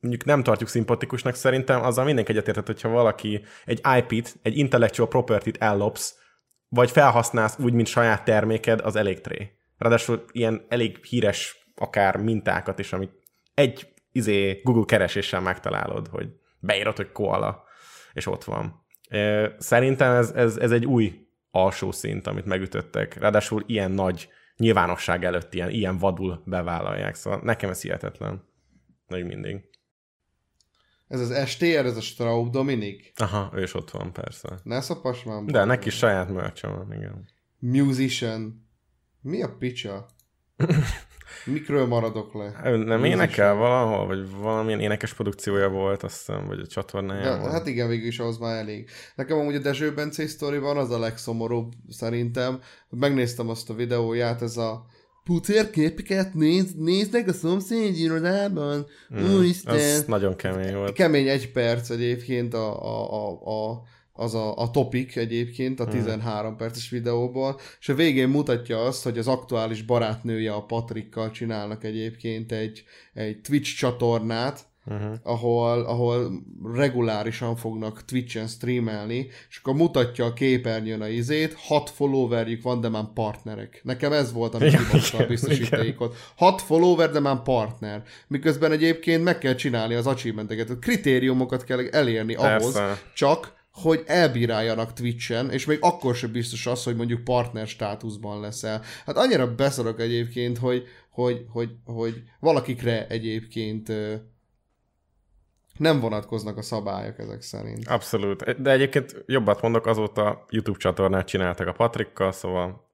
mondjuk nem tartjuk szimpatikusnak, szerintem azzal mindenki egyetértett, hogyha valaki egy IP-t, egy intellectual property-t ellopsz, vagy felhasználsz úgy, mint saját terméked, az elég tré. Ráadásul ilyen elég híres akár mintákat is, amit egy izé Google kereséssel megtalálod, hogy beírod, hogy koala, és ott van. Szerintem ez, ez, ez egy új alsó szint, amit megütöttek. Ráadásul ilyen nagy nyilvánosság előtt ilyen, ilyen vadul bevállalják. Szóval nekem ez hihetetlen. Még mindig. Ez az STR, ez a Straub Dominik. Aha, ő is ott van, persze. Ne szopas már. De neki saját merch van, igen. Musician. Mi a picsa? Mikről maradok le? Nem énekel valahol, vagy valamilyen énekes produkciója volt, azt hiszem, vagy a csatornája volt. hát igen, végül is ahhoz már elég. Nekem amúgy a Dezső Bence sztoriban az a legszomorúbb szerintem. Megnéztem azt a videóját, ez a putérképeket néz, néznek a szomszéd irodában. Mm, Úristen. az nagyon kemény volt. Kemény egy perc egyébként a, a, a, a az a, a topik egyébként a 13 perces videóból, és a végén mutatja azt, hogy az aktuális barátnője a Patrikkal csinálnak egyébként egy, egy Twitch csatornát, Uh-huh. ahol, ahol regulárisan fognak Twitch-en streamelni, és akkor mutatja a képernyőn a izét, hat followerjük van, de már partnerek. Nekem ez volt, amit kibaszta a biztosítékot. Hat follower, de már partner. Miközben egyébként meg kell csinálni az achievementeket, a kritériumokat kell elérni ahhoz, Persze. csak hogy elbíráljanak Twitch-en, és még akkor sem biztos az, hogy mondjuk partner státuszban leszel. Hát annyira beszarok egyébként, hogy, hogy, hogy, hogy valakikre egyébként nem vonatkoznak a szabályok ezek szerint. Abszolút. De egyébként jobbat mondok, azóta YouTube csatornát csináltak a Patrikkal, szóval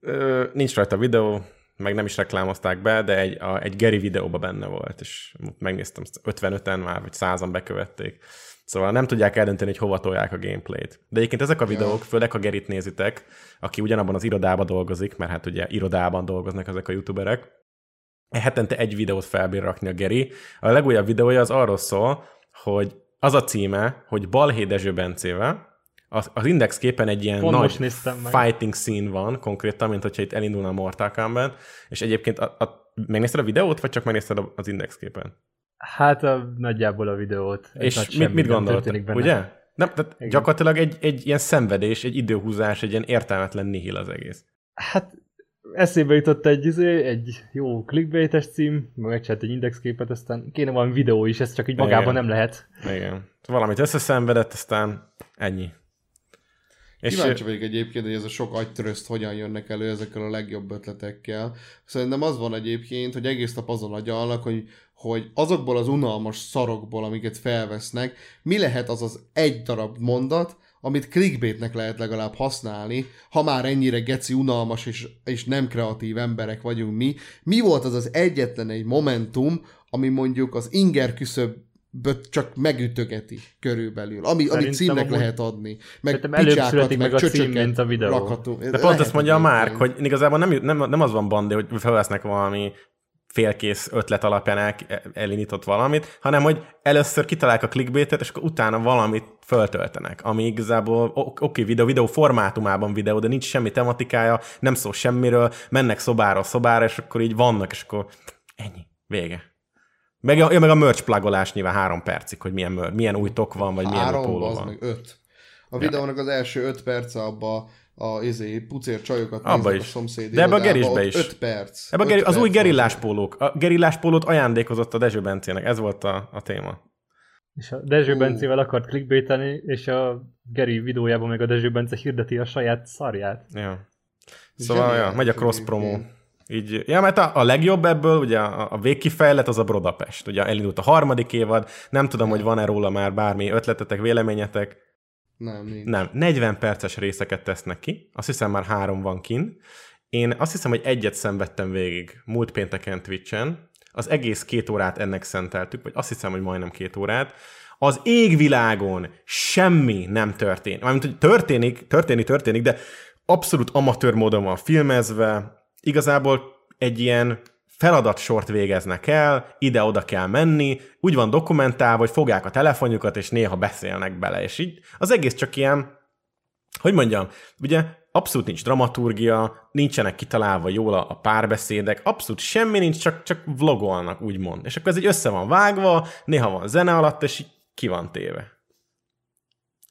ö, nincs rajta videó, meg nem is reklámozták be, de egy, a, egy Geri videóban benne volt, és megnéztem, 55-en már, vagy 100-an bekövették. Szóval nem tudják eldönteni, hogy hova tolják a gameplayt. De egyébként ezek a videók, főleg ha Gerit nézitek, aki ugyanabban az irodában dolgozik, mert hát ugye irodában dolgoznak ezek a youtuberek, hetente egy videót felbír rakni a Geri. A legújabb videója az arról szól, hogy az a címe, hogy Balhé Dezső Bencével, az, az Index képen egy ilyen Pont nagy fighting scene van konkrétan, mint hogyha itt elindulna a Mortal Kombat, és egyébként a, a, megnézted a videót, vagy csak megnézted a- az Index képen? Hát a, nagyjából a videót. Egy és mit, mit történik benne. Ugye? Nem, tehát Igen. gyakorlatilag egy, egy ilyen szenvedés, egy időhúzás, egy ilyen értelmetlen nihil az egész. Hát eszébe jutott egy, izé, egy jó clickbaites cím, meg megcsinált egy indexképet, aztán kéne valami videó is, ez csak így magában Igen. nem lehet. Igen. Valamit összeszenvedett, aztán ennyi. És Kíváncsi vagyok egyébként, hogy ez a sok agytöröszt hogyan jönnek elő ezekkel a legjobb ötletekkel. Szerintem az van egyébként, hogy egész nap azon agyalnak, hogy, hogy azokból az unalmas szarokból, amiket felvesznek, mi lehet az az egy darab mondat, amit clickbaitnek lehet legalább használni, ha már ennyire geci unalmas és, és nem kreatív emberek vagyunk mi. Mi volt az az egyetlen egy momentum, ami mondjuk az inger küszöb csak megütögeti körülbelül, ami, Szerintem címnek amúgy- lehet adni. Meg picsákat, születik meg a cím, mint a videó. rakhatunk. De pont ezt mondja a Márk, hogy igazából nem, nem, nem az van bandi, hogy felvesznek valami félkész ötlet alapján el, elindított valamit, hanem hogy először kitalálják a clickbaitet, és akkor utána valamit föltöltenek, ami igazából ok- oké, videó, videó formátumában videó, de nincs semmi tematikája, nem szól semmiről, mennek szobáról szobára, és akkor így vannak, és akkor ennyi, vége. Meg a, ja, meg a merch plugolás nyilván három percig, hogy milyen, milyen új tok van, vagy milyen új Három, póló az van. meg öt. A videónak az első öt perce abba a izé, pucér csajokat Abba is. a szomszéd De ebbe a Gerisbe is. Öt perc. Ebben a geri- az új gerillás pólók. A gerillás pólót ajándékozott a Dezső Bencének, ez volt a, a téma. És a Dezső Ú. Bencével akart clickbaiteni, és a Geri videójában meg a Dezső Bence hirdeti a saját szarját. Ja. Szóval ja, Zseniális megy a cross promo. Így, ja, mert a, a legjobb ebből, ugye a, a végkifejlet az a Brodapest. Ugye elindult a harmadik évad, nem tudom, hogy van-e róla már bármi ötletetek, véleményetek. Nem, nincs. Nem, 40 perces részeket tesznek ki, azt hiszem már három van kin. Én azt hiszem, hogy egyet szenvedtem végig múlt pénteken Twitchen, az egész két órát ennek szenteltük, vagy azt hiszem, hogy majdnem két órát. Az égvilágon semmi nem történik. Mármint, hogy történik, történik, történik, de abszolút amatőr módon van filmezve. Igazából egy ilyen feladatsort végeznek el, ide-oda kell menni, úgy van dokumentálva, hogy fogják a telefonjukat, és néha beszélnek bele, és így az egész csak ilyen, hogy mondjam, ugye abszolút nincs dramaturgia, nincsenek kitalálva jól a párbeszédek, abszolút semmi nincs, csak, csak vlogolnak, úgymond. És akkor ez így össze van vágva, néha van zene alatt, és így ki van téve.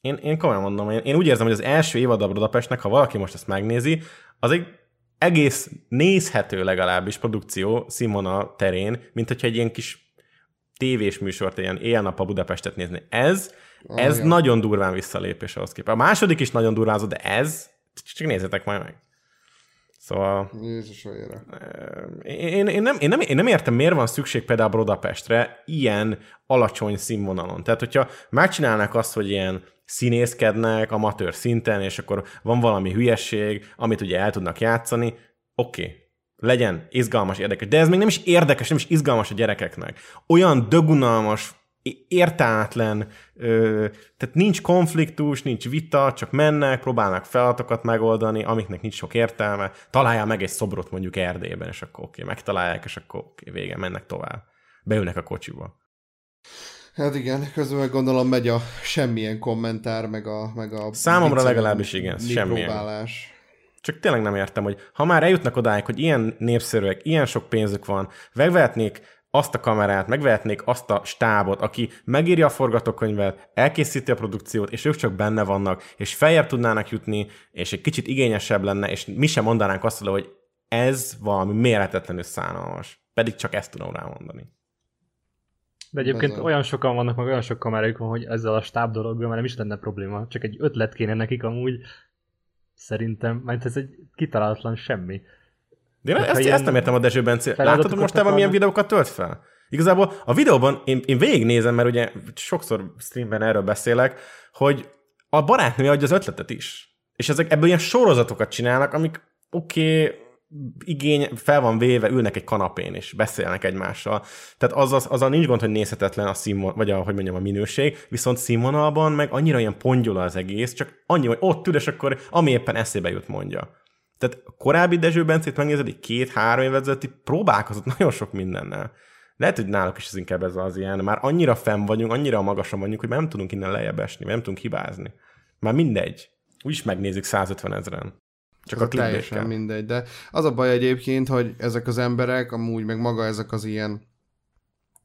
Én, én komolyan mondom, én, én úgy érzem, hogy az első évad a Budapestnek, ha valaki most ezt megnézi, az egy egész nézhető legalábbis produkció Simona terén, mint hogyha egy ilyen kis tévés műsort, ilyen éjjel-nap a Budapestet nézni. Ez, ez Olyan. nagyon durván visszalépés ahhoz képest. A második is nagyon durvázott, de ez, csak nézzétek majd meg. Szóval Jézus olyanra. én, én, nem, én, nem, én nem értem, miért van szükség például Budapestre ilyen alacsony színvonalon. Tehát, hogyha megcsinálnak azt, hogy ilyen színészkednek amatőr szinten, és akkor van valami hülyesség, amit ugye el tudnak játszani, oké, okay. legyen izgalmas, érdekes. De ez még nem is érdekes, nem is izgalmas a gyerekeknek. Olyan dögunalmas, értelmetlen, ö, tehát nincs konfliktus, nincs vita, csak mennek, próbálnak feladatokat megoldani, amiknek nincs sok értelme. Találják meg egy szobrot mondjuk Erdélyben, és akkor oké, okay, megtalálják, és akkor oké, okay, vége, mennek tovább. Beülnek a kocsiba. Hát igen, közben meg gondolom megy a semmilyen kommentár, meg a, meg a Számomra legalábbis igen, semmilyen. próbálás. Csak tényleg nem értem, hogy ha már eljutnak odáig, hogy ilyen népszerűek, ilyen sok pénzük van, megvehetnék azt a kamerát, megvehetnék azt a stábot, aki megírja a forgatókönyvet, elkészíti a produkciót, és ők csak benne vannak, és feljebb tudnának jutni, és egy kicsit igényesebb lenne, és mi sem mondanánk azt, hogy ez valami méretetlenül szánalmas. Pedig csak ezt tudom rámondani. De egyébként olyan sokan vannak, meg olyan sok kamerájuk van, hogy ezzel a stáb dologgal már nem is lenne probléma. Csak egy ötlet kéne nekik amúgy. Szerintem, mert ez egy kitalálatlan semmi. De én Hát, ezt, ilyen ezt nem értem a Dezső Bence. Látod feladatokat mostában milyen videókat tölt fel? Igazából a videóban én, én végignézem, mert ugye sokszor streamben erről beszélek, hogy a barátnője adja az ötletet is. És ezek ebből ilyen sorozatokat csinálnak, amik oké, okay, igény, fel van véve, ülnek egy kanapén, és beszélnek egymással. Tehát az, az, azzal nincs gond, hogy nézhetetlen a színvonal, vagy a, hogy mondjam, a minőség, viszont színvonalban meg annyira ilyen pongyola az egész, csak annyi, hogy ott ül, és akkor ami éppen eszébe jut mondja. Tehát korábbi Dezső Bencét megnézed, egy két-három évet ezelőtt így próbálkozott nagyon sok mindennel. Lehet, hogy náluk is ez inkább ez az ilyen, már annyira fenn vagyunk, annyira magasan vagyunk, hogy már nem tudunk innen lejjebb esni, nem tudunk hibázni. Már mindegy. Úgyis megnézik 150 ezeren. Csak Ez a teljesen mindegy, de az a baj egyébként, hogy ezek az emberek, amúgy meg maga ezek az ilyen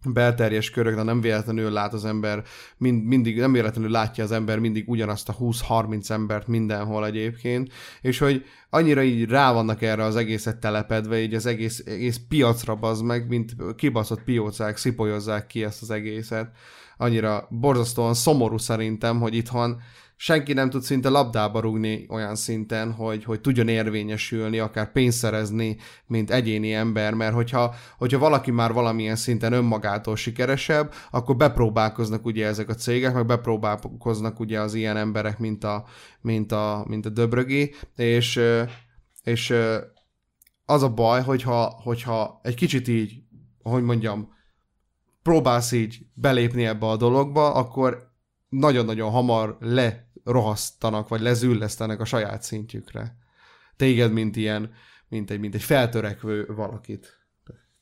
belterjes körök, de nem véletlenül lát az ember, mind, mindig, nem véletlenül látja az ember mindig ugyanazt a 20-30 embert mindenhol egyébként, és hogy annyira így rá vannak erre az egészet telepedve, így az egész, egész piacra bazd meg, mint kibaszott piócák szipolyozzák ki ezt az egészet. Annyira borzasztóan szomorú szerintem, hogy itthon senki nem tud szinte labdába rúgni olyan szinten, hogy, hogy tudjon érvényesülni, akár pénzt szerezni, mint egyéni ember, mert hogyha, hogyha valaki már valamilyen szinten önmagától sikeresebb, akkor bepróbálkoznak ugye ezek a cégek, meg bepróbálkoznak ugye az ilyen emberek, mint a, mint a, mint a Döbrögi, és, és az a baj, hogyha, hogyha egy kicsit így, hogy mondjam, próbálsz így belépni ebbe a dologba, akkor nagyon-nagyon hamar lerohasztanak, vagy lezüllesztenek a saját szintjükre. Téged, mint ilyen, mint egy, mint egy feltörekvő valakit.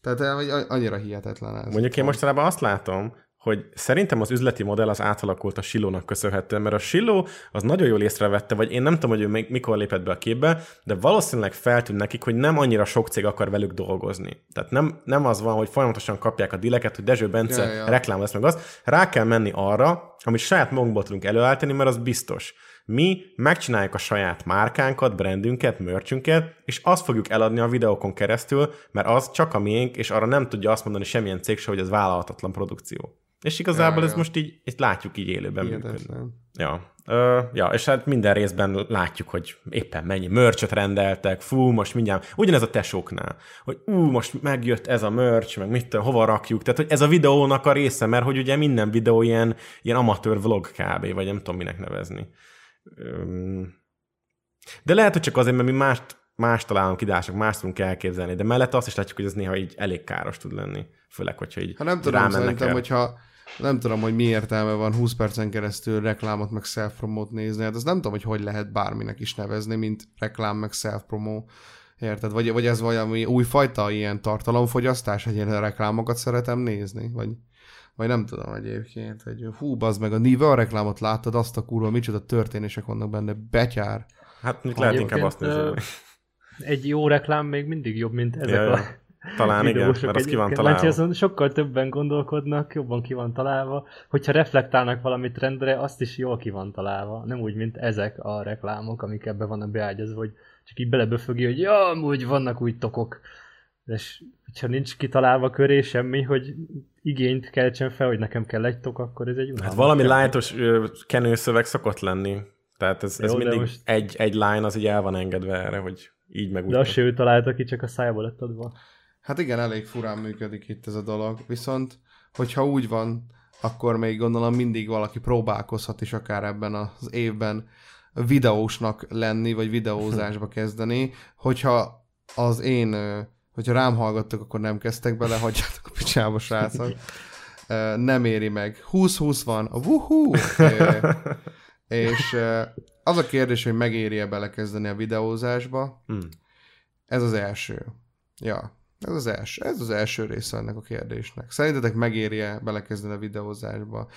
Tehát eh, annyira hihetetlen ez. Mondjuk én mostanában azt látom, hogy hogy szerintem az üzleti modell az átalakult a Silónak köszönhetően, mert a Siló az nagyon jól észrevette, vagy én nem tudom, hogy ő még mikor lépett be a képbe, de valószínűleg feltűnt nekik, hogy nem annyira sok cég akar velük dolgozni. Tehát nem, nem az van, hogy folyamatosan kapják a dileket, hogy Dezső Bence Ja, ja. reklám lesz meg az. Rá kell menni arra, amit saját magunkból tudunk előállítani, mert az biztos. Mi megcsináljuk a saját márkánkat, brandünket, merchünket, és azt fogjuk eladni a videókon keresztül, mert az csak a miénk, és arra nem tudja azt mondani semmilyen cég se, hogy ez vállalhatatlan produkció. És igazából Ja, ez ja. most így, így látjuk így élőben működni. Hihetetlen. Ja. Ö, ja, és hát minden részben látjuk, hogy éppen mennyi mörcsöt rendeltek, fú, most mindjárt, ugyanez a tesóknál, hogy ú, most megjött ez a mörcs, meg mit hova rakjuk, tehát hogy ez a videónak a része, mert hogy ugye minden videó ilyen, ilyen amatőr vlog kb, vagy nem tudom minek nevezni. De lehet, hogy csak azért, mert mi mást, más találunk idások, más tudunk elképzelni, de mellette azt is látjuk, hogy ez néha így elég káros tud lenni, főleg, hogyha így Hát nem tudom, szerintem, el. hogyha nem tudom, hogy mi értelme van 20 percen keresztül reklámot meg self-promote nézni, hát az nem tudom, hogy hogy lehet bárminek is nevezni, mint reklám meg self-promo. Érted? Vagy, vagy ez valami újfajta ilyen tartalomfogyasztás, hogy én a reklámokat szeretem nézni? Vagy, vagy nem tudom egyébként, hogy hú, bazd meg, a Nivea reklámot láttad, azt a kurva, micsoda történések vannak benne, betyár. Hát mondjuk lehet inkább azt nézni. Egy jó reklám még mindig jobb, mint ezek Ja, ja. a Talán igen, mert az ki van találva. Azon sokkal többen gondolkodnak, jobban ki van találva. Hogyha reflektálnak valami trendre, azt is jól ki van találva. Nem úgy, mint ezek a reklámok, amik ebbe vannak beágyazva, hogy csak így beleböfögi, hogy ja, amúgy vannak új tokok. És hogyha nincs kitalálva köré semmi, hogy igényt keltsen fel, hogy nekem kell egy tok, akkor ez egy Hát unalmas valami kell. lightos ö, kenőszöveg szokott lenni. Tehát ez, Jó, mindig most- egy, egy line az így el van engedve erre, hogy így meg úgy. De azt ő találta ki, csak a szájába lett adva. Hát igen, elég furán működik itt ez a dolog, viszont hogyha úgy van, akkor még gondolom mindig valaki próbálkozhat is akár ebben az évben videósnak lenni, vagy videózásba kezdeni, hogyha az én, hogyha rám hallgattok, akkor nem kezdtek bele, hagyjátok a picsába, srácok. Nem éri meg. 20-20 van, wuhú! És az a kérdés, hogy megéri-e belekezdeni a videózásba, Hmm. ez az első. Ja, ez az első, ez az első része ennek a kérdésnek. Szerintetek megéri-e belekezdeni a videózásba?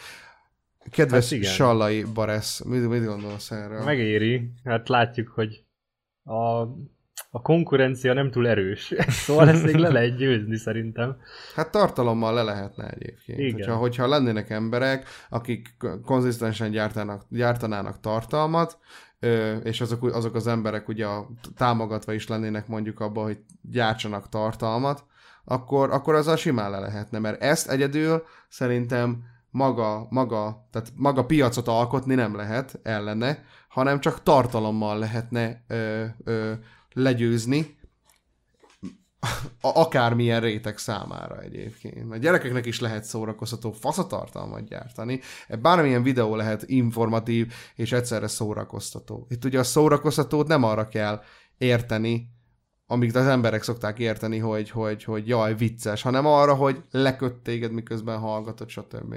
Kedves Hát igen. Sallai Baresz, mit, mit gondolsz erről? Megéri, hát látjuk, hogy a, a konkurencia nem túl erős. Szóval ezt még le lehet győzni szerintem. Hát tartalommal le lehetne egyébként. Igen. Hogyha, hogyha lennének emberek, akik konzisztensen gyártanak, gyártanának tartalmat, és azok, azok az emberek ugye a- támogatva is lennének mondjuk abba, hogy gyártsanak tartalmat, akkor, akkor azzal simán le lehetne, mert ezt egyedül szerintem maga, maga, tehát maga piacot alkotni nem lehet ellene, hanem csak tartalommal lehetne ö, ö, legyőzni, a- akármilyen réteg számára egyébként. A gyerekeknek is lehet szórakoztató faszatartalmat gyártani. Bármilyen videó lehet informatív és egyszerre szórakoztató. Itt ugye a szórakoztatót nem arra kell érteni, amit az emberek szokták érteni, hogy, hogy, hogy jaj, vicces, hanem arra, hogy leköt téged, miközben hallgatod, stb.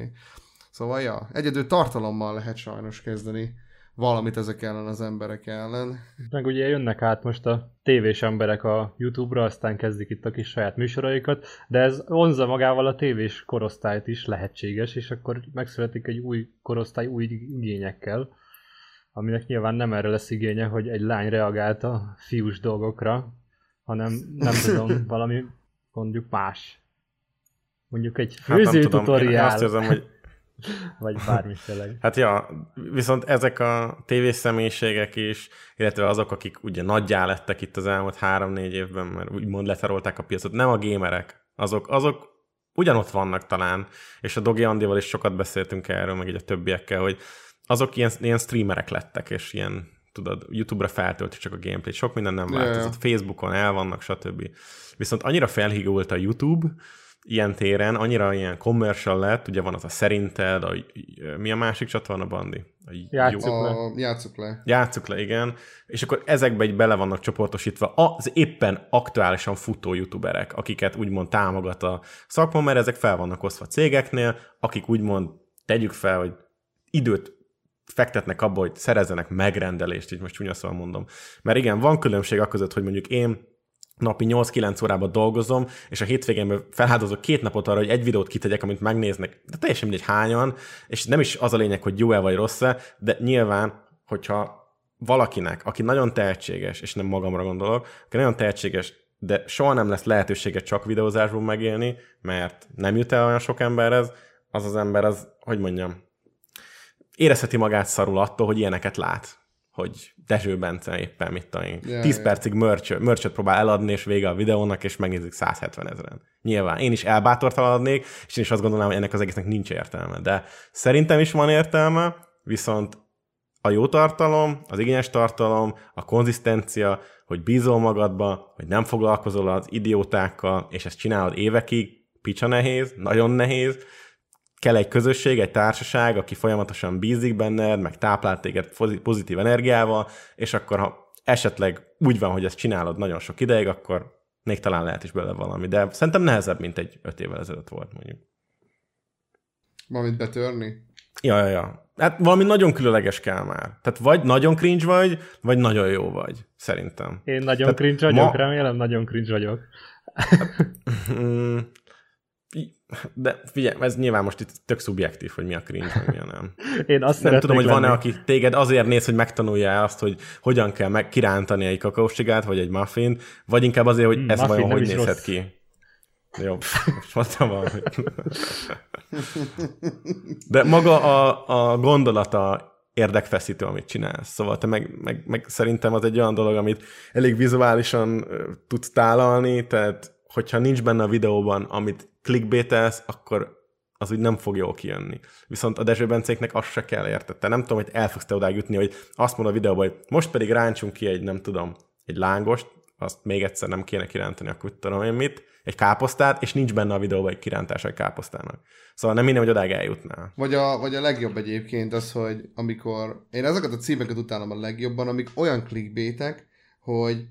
Szóval, ja, egyedül tartalommal lehet sajnos kezdeni valamit ezek ellen az emberek ellen. Meg ugye jönnek át most a tévés emberek a YouTube-ra, aztán kezdik itt a kis saját műsoraikat, de ez vonza magával a tévés korosztályt is lehetséges, és akkor megszületik egy új korosztály új igényekkel, aminek nyilván nem erre lesz igénye, hogy egy lány reagált a fiús dolgokra, hanem nem tudom, valami mondjuk más. Mondjuk egy Hát nem főző tudom, én tutoriál, azt érzem, hogy vagy bármi tényleg. Hát ja, viszont ezek a tévés személyiségek is, illetve azok, akik ugye nagyjá lettek itt az elmúlt három-négy évben, mert úgymond letarolták a piacot, nem a gémerek, azok, azok ugyanott vannak talán, és a Dogi Andival is sokat beszéltünk erről, meg így a többiekkel, hogy azok ilyen, ilyen streamerek lettek, és ilyen, tudod, YouTube-ra feltöltik csak a gameplayt, sok minden nem változott, Facebookon el vannak, stb. Viszont annyira felhígult a YouTube, ilyen téren, annyira ilyen commercial lett, ugye van az a szerinted, a, mi a másik csatorna, Bandi? A Játsszuk jó- le. A, játsszuk le. Játsszuk le, igen. És akkor ezekbe egy bele vannak csoportosítva az éppen aktuálisan futó youtuberek, akiket úgymond támogat a szakma, mert ezek fel vannak osztva cégeknél, akik úgymond tegyük fel, hogy időt fektetnek abba, hogy szerezzenek megrendelést, így most csúnya szóval mondom. Mert igen, van különbség a között, hogy mondjuk én napi 8-9 órában dolgozom, és a hétvégén felháldozok két napot arra, hogy egy videót kitegyek, amit megnéznek, de teljesen mindegy hányan, és nem is az a lényeg, hogy jó-e vagy rossz-e, de nyilván, hogyha valakinek, aki nagyon tehetséges, és nem magamra gondolok, aki nagyon tehetséges, de soha nem lesz lehetősége csak videózásból megélni, mert nem jut el olyan sok emberhez, az az ember az, hogy mondjam, érezheti magát szarul attól, hogy ilyeneket lát hogy Dezső Bence éppen mit tudom én, Ja, 10 ja. percig merch, merch próbál eladni, és vége a videónak, és megnézik 170 ezeren. Nyilván. Én is elbátortalanodnék, és én is azt gondolnám, hogy ennek az egésznek nincs értelme. De szerintem is van értelme, viszont a jó tartalom, az igényes tartalom, a konzisztencia, hogy bízol magadba, hogy nem foglalkozol az idiótákkal, és ezt csinálod évekig, picsa nehéz, nagyon nehéz, kell egy közösség, egy társaság, aki folyamatosan bízik benned, meg táplál téged pozi- pozitív energiával, és akkor ha esetleg úgy van, hogy ezt csinálod nagyon sok ideig, akkor még talán lehet is belőle valami. De szerintem nehezebb, mint egy öt évvel ezelőtt volt, mondjuk. Valamit betörni? Ja, ja, ja. Hát valami nagyon különleges kell már. Tehát vagy nagyon cringe vagy, vagy nagyon jó vagy, szerintem. Én nagyon Tehát cringe vagyok, ma- remélem nagyon cringe vagyok. Mm, De figyelj, ez nyilván most itt tök szubjektív, hogy mi a cringe, mi a nem. Én azt Nem tudom, hogy van-e, aki téged azért néz, hogy megtanulja azt, hogy hogyan kell meg kirántani egy kakaósigát, vagy egy muffin, vagy inkább azért, hogy Hmm, ez muffin vajon hogy nézhet rossz. ki. Jó, most mondtam valamit. De maga a, a gondolata érdekfeszítő, amit csinálsz. Szóval te meg, meg, meg szerintem az egy olyan dolog, amit elég vizuálisan tudsz tálalni, tehát hogyha nincs benne a videóban, amit clickbaitelsz, akkor az úgy nem fog jól kijönni. Viszont a Dezső Bencéknek azt se kell értette. Nem tudom, hogy el fogsz te odáig jutni, hogy azt mondod a videóban, hogy most pedig ráncsunk ki egy, nem tudom, egy lángost, azt még egyszer nem kéne kirántani, akkor tudom én mit, egy káposztát, és nincs benne a videóban egy kirántás egy káposztának. Szóval nem minden, hogy odáig eljutnál. Vagy a, vagy a legjobb egyébként az, hogy amikor... Én ezeket a címeket utálom a legjobban, amik olyan clickbaitek, hogy,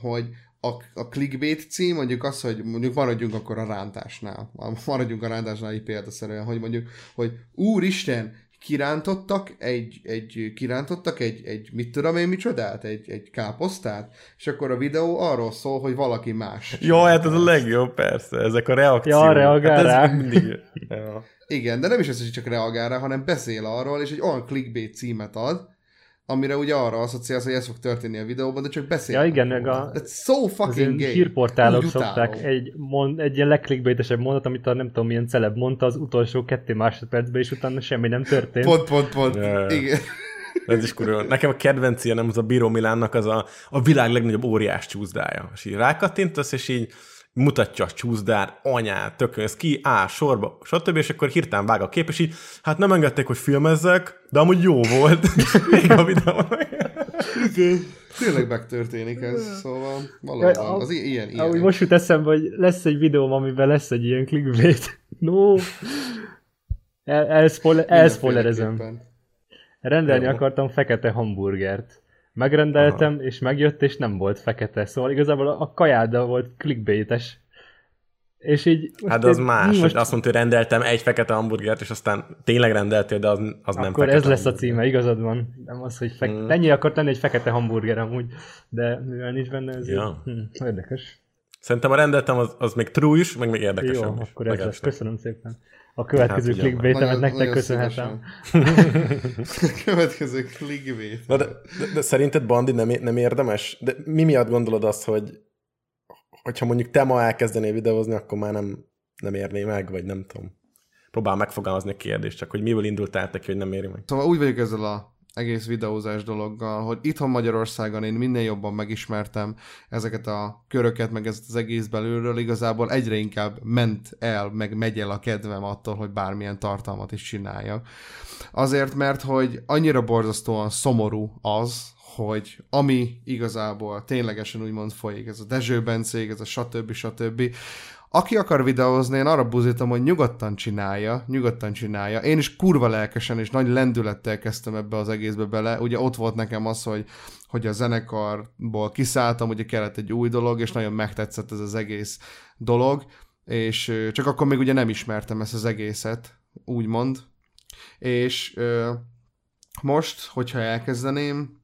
hogy a, a clickbait cím mondjuk az, hogy mondjuk maradjunk akkor a rántásnál. Maradjunk a rántásnál így példaszerűen, hogy mondjuk, hogy úristen, kirántottak egy, egy kirántottak egy, egy mit tudom én micsodát, egy, egy káposztát, és akkor a videó arról szól, hogy valaki más. Jó, hát ez a legjobb, persze, ezek a reakciók. Ja, reagál hát rá. mindig... Ja. Igen, de nem is ez, hogy csak reagál rá, hanem beszél arról, és egy olyan clickbait címet ad, amire ugye arra asszociálsz, hogy ez fog történni a videóban, de csak beszél. Ja, igen, meg a- That's so fucking gay. hírportálok Úgy szokták utálom. egy, mond, egy ilyen legklikbeitesebb mondat, amit a nem tudom milyen celeb mondta az utolsó kettő másodpercben, és utána semmi nem történt. Pont, pont, pont. Ja. Igen. Ez is kurva. Nekem a kedvenc nem az a Bíró Milánnak az a, a világ legnagyobb óriás csúszdája. És így rákattintasz, és így mutatja a csúszdát, anyát, tökölsz ki, á, sorba, stb. És akkor hirtelen vág a kép, és így, hát nem engedték, hogy filmezzek, de amúgy jó volt. Még a videó. Tényleg megtörténik ez, szóval valóban. Az ilyen, ilyen. Ahogy most jut eszembe, hogy lesz egy videóm, amiben lesz egy ilyen clickbait. No! El, elspoiler, elspoilerezem. Rendelni akartam fekete hamburgert. Megrendeltem, Aha. és megjött, és nem volt fekete. Szóval igazából a kajáda volt clickbaites. És így... Hát az más, most azt mondta, hogy rendeltem egy fekete hamburgert, és aztán tényleg rendeltél, de az, az nem Akkor ez lesz a címe, igazad van. Nem az, hogy fek... Mm. Mm. ennyi akart lenni egy fekete hamburger amúgy, de mivel nincs benne, ez Ja. hm, érdekes. Szerintem a rendeltem, az, az még true is, meg még Jó, érdekesebb is. akkor ez lesz. Köszönöm szépen. A következő Hát, clickbaitemet nektek köszönhetem. szívesen. Következő clickbait. Na de, de, de szerinted Bandi nem, nem érdemes? De mi miatt gondolod azt, hogy hogyha mondjuk te ma elkezdenél videózni, akkor már nem, nem érné meg, vagy nem tudom. Próbál megfogalmazni a kérdést, csak hogy miből indultál te ki, hogy nem éri meg. Szóval úgy vagyok ezzel a egész videózás dologgal, hogy itthon Magyarországon én minél jobban megismertem ezeket a köröket, meg ezt az egész belülről, igazából egyre inkább ment el, meg megy el a kedvem attól, hogy bármilyen tartalmat is csináljak. Azért, mert hogy annyira borzasztóan szomorú az, hogy ami igazából ténylegesen úgymond folyik, ez a Dezső Bencék, ez a stb. stb. Aki akar videózni, én arra buzítom, hogy nyugodtan csinálja, nyugodtan csinálja. Én is kurva lelkesen és nagy lendülettel kezdtem ebbe az egészbe bele. Ugye ott volt nekem az, hogy, hogy a zenekarból kiszálltam, ugye kellett egy új dolog, és nagyon megtetszett ez az egész dolog, és csak akkor még ugye nem ismertem ezt az egészet, úgymond. És most, hogyha elkezdeném,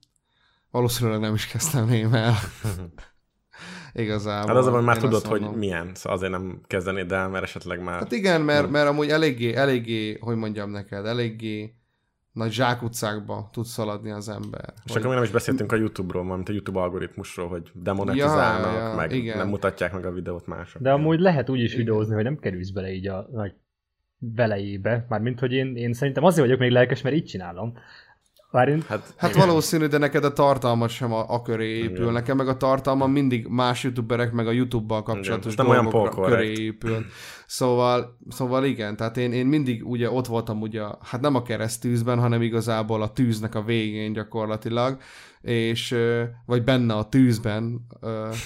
valószínűleg nem is kezdeném el. igazából. Hát az, hogy már tudod, hogy milyen, szóval azért nem kezdenéd el, mert esetleg már... Hát igen, mert, mert amúgy eléggé, eléggé, hogy mondjam neked, eléggé nagy zsákutcákba tud szaladni az ember. És akkor mi nem is beszéltünk a YouTube-ról, mint a YouTube algoritmusról, hogy demonetizálnak, Ja, ja, meg igen. nem mutatják meg a videót mások. De amúgy lehet úgy is videózni, hogy nem kerülsz bele így a nagy velejébe. Mármint, hogy én, én szerintem azért vagyok még lelkes, mert így csinálom. Én, Hát, Hát igen. valószínű, de neked a tartalmat sem a, a köré épül. Igen. Nekem meg a tartalma mindig más youtuberek, meg a YouTube-bal kapcsolatos Igen, nem olyan polkorrekt. köré épül. Szóval, szóval igen, tehát én, én mindig ugye ott voltam ugye, hát nem a keresztűzben, hanem igazából a tűznek a végén gyakorlatilag, és vagy benne a tűzben,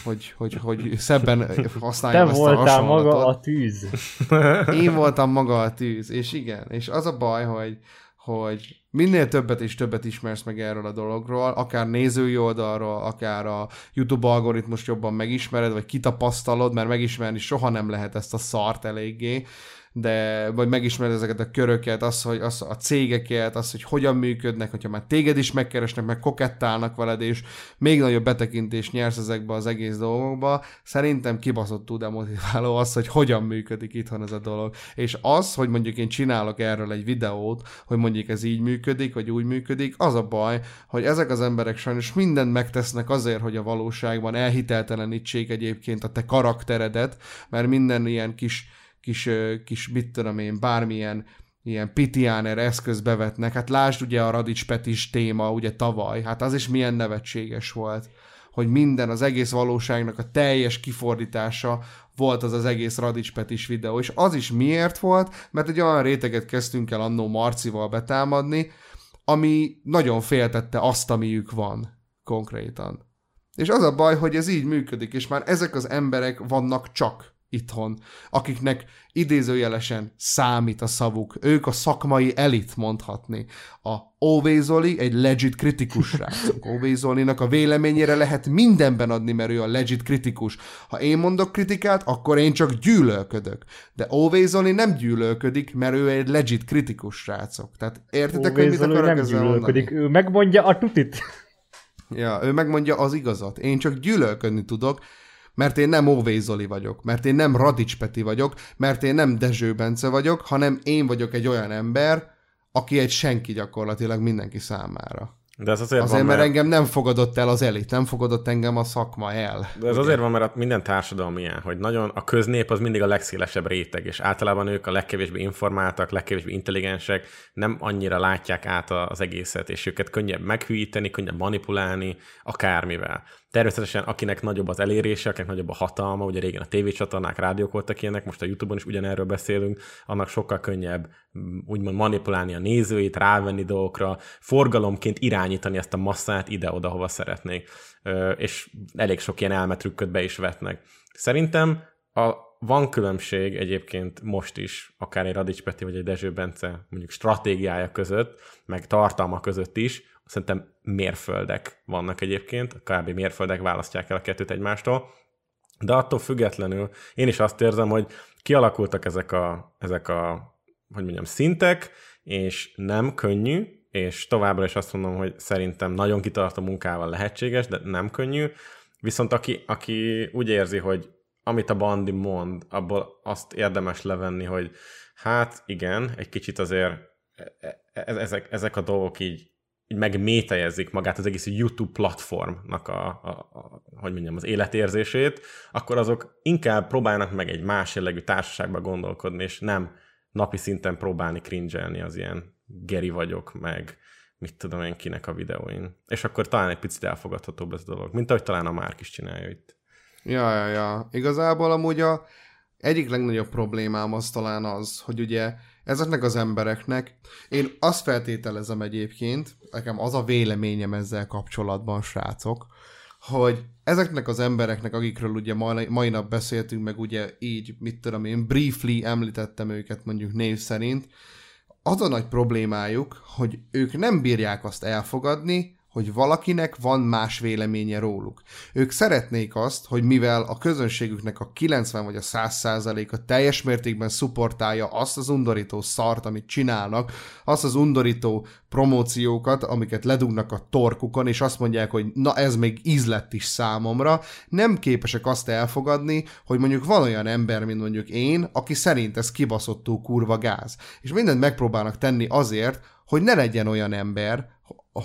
hogy, hogy, hogy szebben te használjam ezt a voltál hasonlatot. maga a tűz. Én voltam maga a tűz, és igen, és az a baj, hogy, hogy minél többet és többet ismersz meg erről a dologról, akár nézői oldalról, akár a YouTube algoritmus jobban megismered, vagy kitapasztalod, mert megismerni soha nem lehet ezt a szart eléggé, de vagy megismered ezeket a köröket, az, hogy az, a cégeket, az, hogy hogyan működnek, hogyha már téged is megkeresnek, meg kokettálnak veled, és még nagyobb betekintést nyersz ezekbe az egész dolgokba, szerintem kibaszottul demotiváló az, hogy hogyan működik itthon ez a dolog. És az, hogy mondjuk én csinálok erről egy videót, hogy mondjuk ez így működik, vagy úgy működik, az a baj, hogy ezek az emberek sajnos mindent megtesznek azért, hogy a valóságban elhiteltelenítsék egyébként a te karakteredet, mert minden ilyen kis kis, kis mit tudom én, bármilyen ilyen pitiáner eszköz bevetnek. Hát lásd ugye a Radics Petis téma ugye tavaly, hát az is milyen nevetséges volt hogy minden, az egész valóságnak a teljes kifordítása volt az az egész Radics Petis videó, és az is miért volt, mert egy olyan réteget kezdtünk el annó Marcival betámadni, ami nagyon féltette azt, amiük van konkrétan. És az a baj, hogy ez így működik, és már ezek az emberek vannak csak itthon, akiknek idézőjelesen számít a szavuk. Ők a szakmai elit mondhatni. A Óvé Zoli egy legit kritikus srácok. Óvé Zolinak a véleményére lehet mindenben adni, mert ő a legit kritikus. Ha én mondok kritikát, akkor én csak gyűlölködök. De Óvé Zoli nem gyűlölködik, mert ő egy legit kritikus srácok. Tehát értitek, hogy mit akarok nem ezzel gyűlölködik, mondani? ő megmondja a tutit. Ja, ő megmondja az igazat. Én csak gyűlölködni tudok, mert én nem Óvé Zoli vagyok, mert én nem Radics Peti vagyok, mert én nem Dezső Bence vagyok, hanem én vagyok egy olyan ember, aki egy senki gyakorlatilag mindenki számára. De ez azért, Azért, van, mert mert, engem nem fogadott el az elit, nem fogadott engem a szakma el. de ez azért van, mert minden társadalom ilyen, hogy nagyon a köznép az mindig a legszélesebb réteg, és általában ők a legkevésbé informáltak, legkevésbé intelligensek, nem annyira látják át az egészet, és őket könnyebb meghűíteni, könnyebb manipulálni, akármivel. Természetesen, akinek nagyobb az elérése, akinek nagyobb a hatalma, ugye régen a tévécsatornák, rádiók voltak ilyenek, most a YouTube-on is ugyanerről beszélünk, annak sokkal könnyebb mm, úgymond manipulálni a nézőit, rávenni dolgokra, forgalomként irányítani ezt a masszát ide-oda, hova szeretnék. És elég sok ilyen elmetrükköt be is vetnek. Szerintem a, van különbség egyébként most is, akár egy Radics Peti vagy egy Dezső Bence mondjuk stratégiája között, meg tartalma között is, szerintem mérföldek vannak egyébként, kb. mérföldek választják el a kettőt egymástól, de attól függetlenül én is azt érzem, hogy kialakultak ezek a, ezek a hogy mondjam, szintek, és nem könnyű, és továbbra is azt mondom, hogy szerintem nagyon kitartó munkával lehetséges, de nem könnyű. Viszont aki, aki úgy érzi, hogy amit a Bandi mond, abból azt érdemes levenni, hogy hát igen, egy kicsit azért e- e- ezek, ezek a dolgok így, így megmétejezik magát az egész YouTube platformnak a, a, a, hogy mondjam, az életérzését, akkor azok inkább próbálnak meg egy más jellegű társaságba gondolkodni, és nem napi szinten próbálni cringe az ilyen Geri vagyok, meg mit tudom én kinek a videóin. És akkor talán egy picit elfogadhatóbb ez a dolog, mint ahogy talán a Márk is csinálja itt. Ja, ja, ja. Igazából amúgy a egyik legnagyobb problémám az talán az, hogy ugye ezeknek az embereknek, én azt feltételezem egyébként, nekem az a véleményem ezzel kapcsolatban, srácok, hogy ezeknek az embereknek, akikről ugye mai, mai nap beszéltünk, meg ugye így, mit tudom én, briefly említettem őket mondjuk név szerint, az a nagy problémájuk, hogy ők nem bírják azt elfogadni, hogy valakinek van más véleménye róluk. Ők szeretnék azt, hogy mivel a közönségüknek a 90 vagy a 100 százaléka teljes mértékben szupportálja azt az undorító szart, amit csinálnak, azt az undorító promóciókat, amiket ledugnak a torkukon, és azt mondják, hogy na ez még ízlett is számomra, nem képesek azt elfogadni, hogy mondjuk van olyan ember, mint mondjuk én, aki szerint ez kibaszottú kurva gáz. És mindent megpróbálnak tenni azért, hogy ne legyen olyan ember,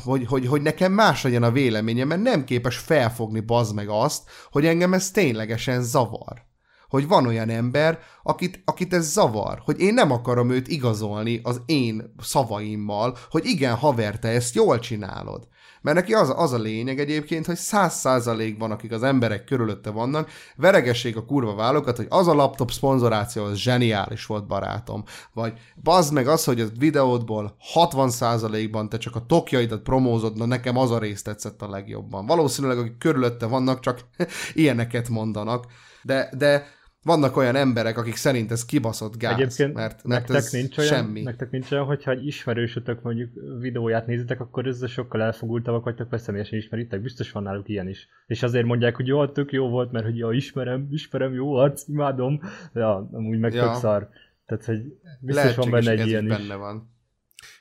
hogy, hogy, hogy nekem más legyen a véleményem, mert nem képes felfogni bazd meg azt, hogy engem ez ténylegesen zavar. Hogy van olyan ember, akit, akit ez zavar, hogy én nem akarom őt igazolni az én szavaimmal, hogy igen, haver, te ezt jól csinálod. Mert neki az, az a lényeg egyébként, hogy száz százalékban, akik az emberek körülötte vannak, veregessék a kurva vállokat, hogy az a laptop szponzoráció az zseniális volt, barátom. Vagy bazd meg az, hogy a videódból 60 százalékban te csak a tokjaidat promózod, na nekem az a rész tetszett a legjobban. Valószínűleg, akik körülötte vannak, csak ilyeneket mondanak. De, de vannak olyan emberek, akik szerint ez kibaszott gáz, Egyébként mert, mert nektek, ez nincs olyan, semmi. nektek nincs olyan, hogyha egy ismerősötök mondjuk videóját nézitek, akkor ezzel sokkal elfogultabbak vagytok, vagy személyesen ismeritek, biztos van náluk ilyen is. És azért mondják, hogy jó, tök jó volt, mert hogy ja, ismerem, ismerem, jó arc, imádom, ja, amúgy meg Ja. tök szar. Tehát, hogy biztos van Lehetséges, benne hogy egy ez ilyen is is. benne van.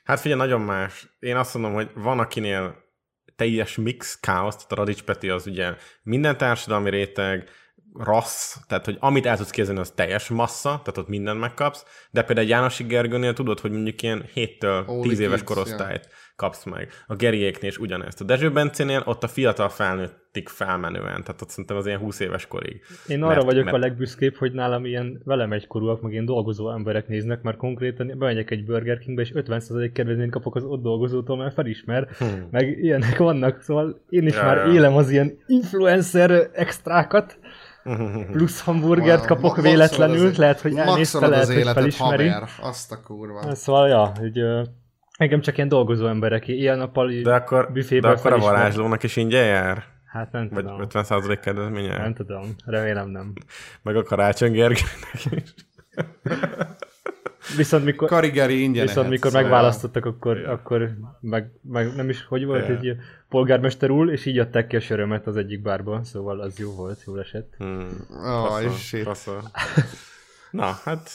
Hát figyelj, nagyon más. Én azt mondom, hogy van akinél teljes mix, káosz, tehát a Radics Peti az ugye minden társadalmi réteg, rassz, tehát hogy amit el tudsz képzelni, az teljes massza, tehát ott mindent megkapsz, de például egy Jánosi Gergőnél tudod, hogy mondjuk ilyen 7-től Only 10 éves kids, korosztályt kapsz meg. A Geriéknél is ugyanezt. A Dezső Bencénél ott a fiatal felnőttig felmenően, tehát ott szerintem az ilyen 20 éves korig. Én arra Mert- vagyok mert- a legbüszkébb, hogy nálam ilyen velem egykorúak, meg ilyen dolgozó emberek néznek, mert konkrétan bemegyek egy Burger Kingbe, és 50% kedvezményt kapok az ott dolgozótól, mert felismer, Hmm. meg ilyenek vannak, szóval én is Ja, már ja. élem az ilyen influencer extrákat, plusz hamburgert Wow, kapok ma- véletlenül, az- lehet, hogy elnézte, lehet, az hogy életet, felismeri. haver, azt a kurva. Szóval, ja, hogy ö, engem csak ilyen dolgozó emberek, ilyen nappal De akkor, de büfében akkor a felismer. varázslónak is ingyen jár? Hát nem Vagy tudom. 50% kedvezménye? Nem tudom, remélem nem. Meg a Karácsony Gergőnek is. Viszont mikor, Karigeri ingyen Viszont mikor szóval- megválasztottak, akkor, akkor meg, meg, nem is, hogy volt, Ja. egy polgármester úr, és így adták ki a sörömet az egyik bárban, szóval az jó volt, jól esett. Hmm. Aj, Faszol. Na, hát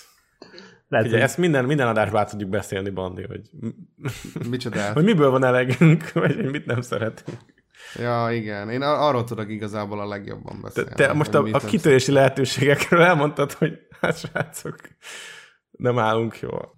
Lehet, ugye hogy ezt minden, minden adásban át tudjuk beszélni, Bandi, hogy, Micsoda? hogy miből van elegünk, vagy hogy mit nem szeretünk. Ja, igen. Én ar- arról tudok igazából a legjobban Te, beszélni. te most a, a kitörési lehetőségekről elmondtad, hogy hát srácok, nem állunk jól.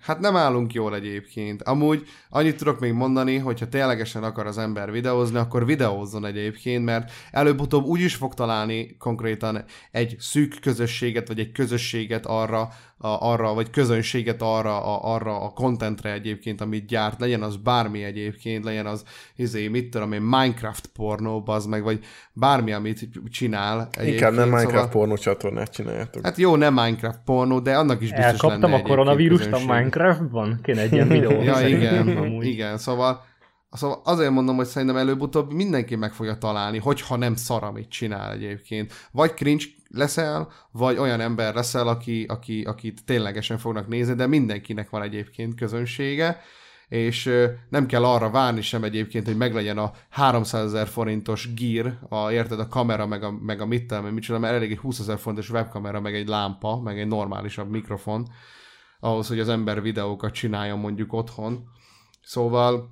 Hát nem állunk jól egyébként. Amúgy annyit tudok még mondani, hogy ha ténylegesen akar az ember videózni, akkor videózzon egyébként, mert előbb-utóbb úgy is fog találni konkrétan egy szűk közösséget, vagy egy közösséget arra, a, arra vagy közönséget arra a, arra a contentre egyébként, amit gyárt, legyen az bármi egyébként, legyen az, izé, mit tudom én, Minecraft pornó, az meg, vagy bármi, amit csinál. egyébként, Inkább nem Minecraft szóval, pornó csatornát csináljátok. Hát jó, nem Minecraft pornó, de annak is biztos elkaptam lenne a koronavírust a. Minecraftban? Kéne egy ilyen videó. Ja, igen, igen, szóval, szóval azért mondom, hogy szerintem előbb-utóbb mindenki meg fogja találni, hogyha nem szar, amit csinál egyébként. Vagy cringe leszel, vagy olyan ember leszel, aki, aki, akit ténylegesen fognak nézni, de mindenkinek van egyébként közönsége, és nem kell arra várni sem egyébként, hogy meglegyen a 300 ezer forintos gír, a, érted, a kamera, meg a, meg a mit én, micsoda, mert elég egy 20 ezer forintos webkamera, meg egy lámpa, meg egy normálisabb mikrofon, ahhoz, hogy az ember videókat csináljon mondjuk otthon. Szóval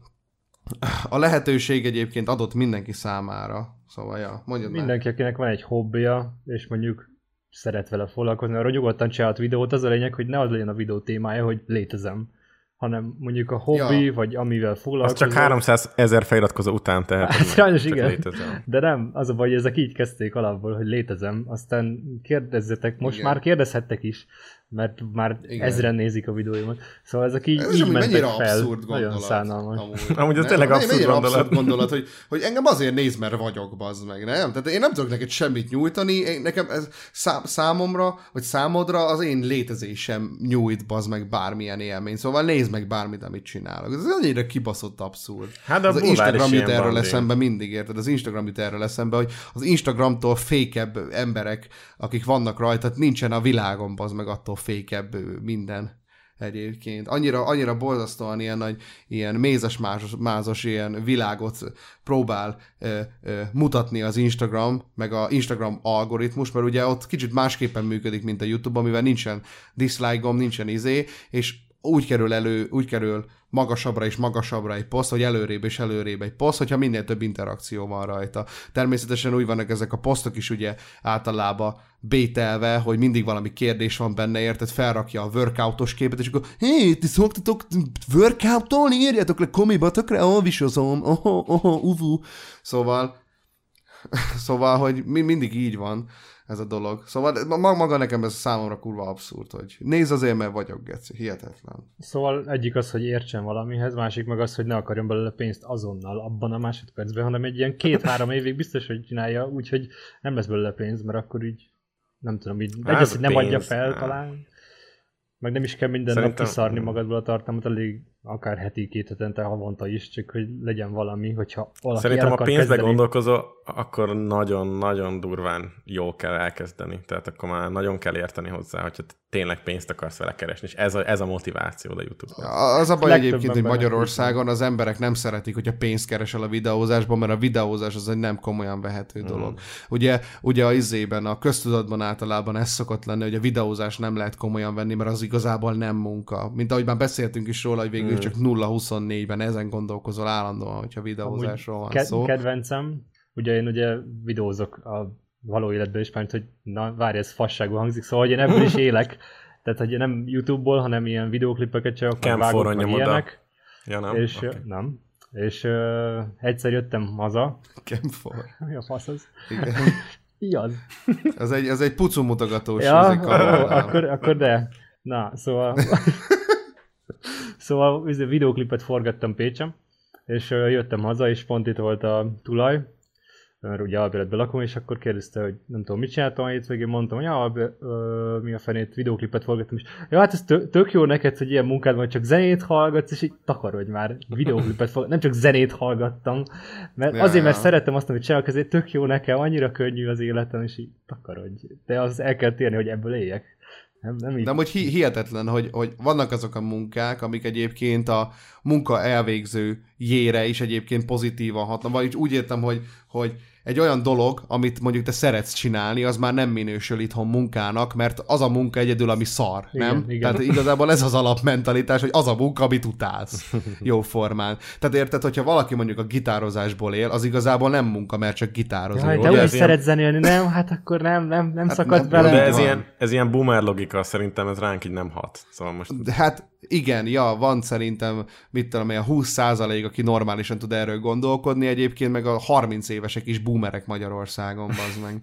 a lehetőség egyébként adott mindenki számára. Szóval, ja, mondjad. Mindenki, akinek van egy hobbija, és mondjuk szeret vele foglalkozni, arra nyugodtan csinálhat videót, az a lényeg, hogy ne az legyen a videó témája, hogy létezem, hanem mondjuk a hobbi, Ja. vagy amivel Az foglalkozol. csak 300 ezer feliratkozó után tehet. Hát sajnos igen. Létezem. De nem, az a baj, hogy ezek így kezdték alapból, hogy létezem, aztán kérdezzetek, most Igen. már kérdezhettek is, mert már Igen. Ezren nézik a videóimat. Szóval ezek így, Ez így mentek mennyire fel. abszurd Nagyon gondolat. szánalmas. Amúgy, Amúgy ez tényleg Mennyire abszurd gondolat. abszurd gondolat, hogy, hogy engem azért néz, mert vagyok, bazd meg, nem? Tehát én nem tudok neked semmit nyújtani, én, nekem ez szám, számomra, vagy számodra az én létezésem nyújt, bazd meg bármilyen élmény. Szóval nézd meg bármit, amit csinálok. Ez annyira kibaszott abszurd. Hát de a az Instagram jut erről eszembe mindig, érted? Az Instagram jut erről eszembe, hogy az Instagramtól fékebb emberek, akik vannak rajta, tehát nincsen a világon, bazd meg attól fékebb minden. egyébként. Annyira, annyira borzasztóan ilyen nagy, ilyen mézes mázos, mázos ilyen világot próbál ö, ö, mutatni az Instagram, meg a Instagram algoritmus, mert ugye ott kicsit másképpen működik, mint a YouTube, amivel nincsen dislike-om, nincsen izé, és úgy kerül elő, úgy kerül magasabbra és magasabbra egy poszt, hogy előrébb és előrébb egy poszt, hogyha minél több interakció van rajta. Természetesen úgy vannak ezek a posztok is ugye általában bételve, hogy mindig valami kérdés van benne, érted, felrakja a workoutos képet, és akkor hé, ti szoktatok workoutolni, írjátok le komiba, tökre alvisozom, oho, oho, uvu. Szóval, szóval, hogy mi, mindig így van ez a dolog. Szóval ma- maga nekem ez számomra kurva abszurd, hogy nézd azért, mert vagyok, Geci, hihetetlen. Szóval egyik az, hogy értsen valamihez, másik meg az, hogy ne akarjon belőle pénzt azonnal, abban a másodpercben, hanem egy ilyen két-három évig biztos, hogy csinálja, úgyhogy nem lesz belőle pénz, mert akkor így nem tudom, így Hát egy az, hogy nem pénz, adja fel hát. talán, meg nem is kell minden Szerintem- nap kiszarni magadból a tartalmat, elég akár heti, két hetente, havonta is, csak hogy legyen valami, hogyha valaki Szerintem a pénzbe kezdeni. gondolkozó, akkor nagyon-nagyon durván jól kell elkezdeni. Tehát akkor már nagyon kell érteni hozzá, hogyha tényleg pénzt akarsz vele keresni. És ez a, ez a motiváció a YouTube-ban. Az a baj egyébként, hogy Magyarországon az emberek nem szeretik, hogyha pénzt keresel a videózásban, mert a videózás az egy nem komolyan vehető Mm. dolog. Ugye, ugye a izében, a köztudatban általában ez szokott lenni, hogy a videózás nem lehet komolyan venni, mert az igazából nem munka. Mint ahogy már beszéltünk is róla, hogy végül Mm. csak 0-24-ben ezen gondolkozol állandóan, hogyha videózásról van Ke- szó. kedvencem, ugye én ugye videózok a való életben is, mert hogy na várj, ez fasságú hangzik, szóval hogy én ebből is élek, tehát hogy nem YouTube-ból, hanem ilyen videóklipeket csak Cam vágok, meg ilyenek, Ja, nem? és Okay. nem, és uh, egyszer jöttem haza, Camfor. mi a fasz az? Igen. Igaz. Ez egy, ez egy pucu mutogatós Ja, ó, akkor, akkor de. Na, szóval... szóval izé, videóklipet forgattam Pécsem, és jöttem haza, és pont itt volt a tulaj, mert ugye albéletben lakom, és akkor kérdezte, hogy nem tudom, mit csináltam a hétvégén, mondtam, hogy ja, ö, mi a fenét, videóklipet forgattam, és ja, hát ez tök, tök jó neked, hogy ilyen munkád van, csak zenét hallgatsz, és így takarodj már, videóklipet forgattam, nem csak zenét hallgattam, mert Ja, azért, mert ja. szeretem azt, amit csinálok, ezért tök jó nekem, annyira könnyű az életem, és így takarodj. De az el kell térni, hogy ebből éljek. Nem, nem így. De hi- hihetetlen, hogy, hogy vannak azok a munkák, amik egyébként a munka elvégző jére is egyébként pozitívan hatnak. Vagy úgy értem, hogy, hogy egy olyan dolog, amit mondjuk te szeretsz csinálni, az már nem minősül itthon munkának, mert az a munka egyedül, ami szar, Igen, nem? igen. Tehát igazából ez az alapmentalitás, hogy az a munka, amit utálsz jó formán. Tehát érted, hogyha valaki mondjuk a gitározásból él, az igazából nem munka, mert csak gitározik. Jaj, de úgy is ilyen- szeret zenélni, nem? Hát akkor nem, nem, nem Hát szakadt nem- bele. De ez van. ilyen, ez ilyen boomer logika, szerintem ez ránk így nem hat. Szóval most De hát igen, ja, van szerintem, mit tudom én, a 20 aki normálisan tud erről gondolkodni, egyébként meg a 30 évesek is boomerek Magyarországon, bazd meg.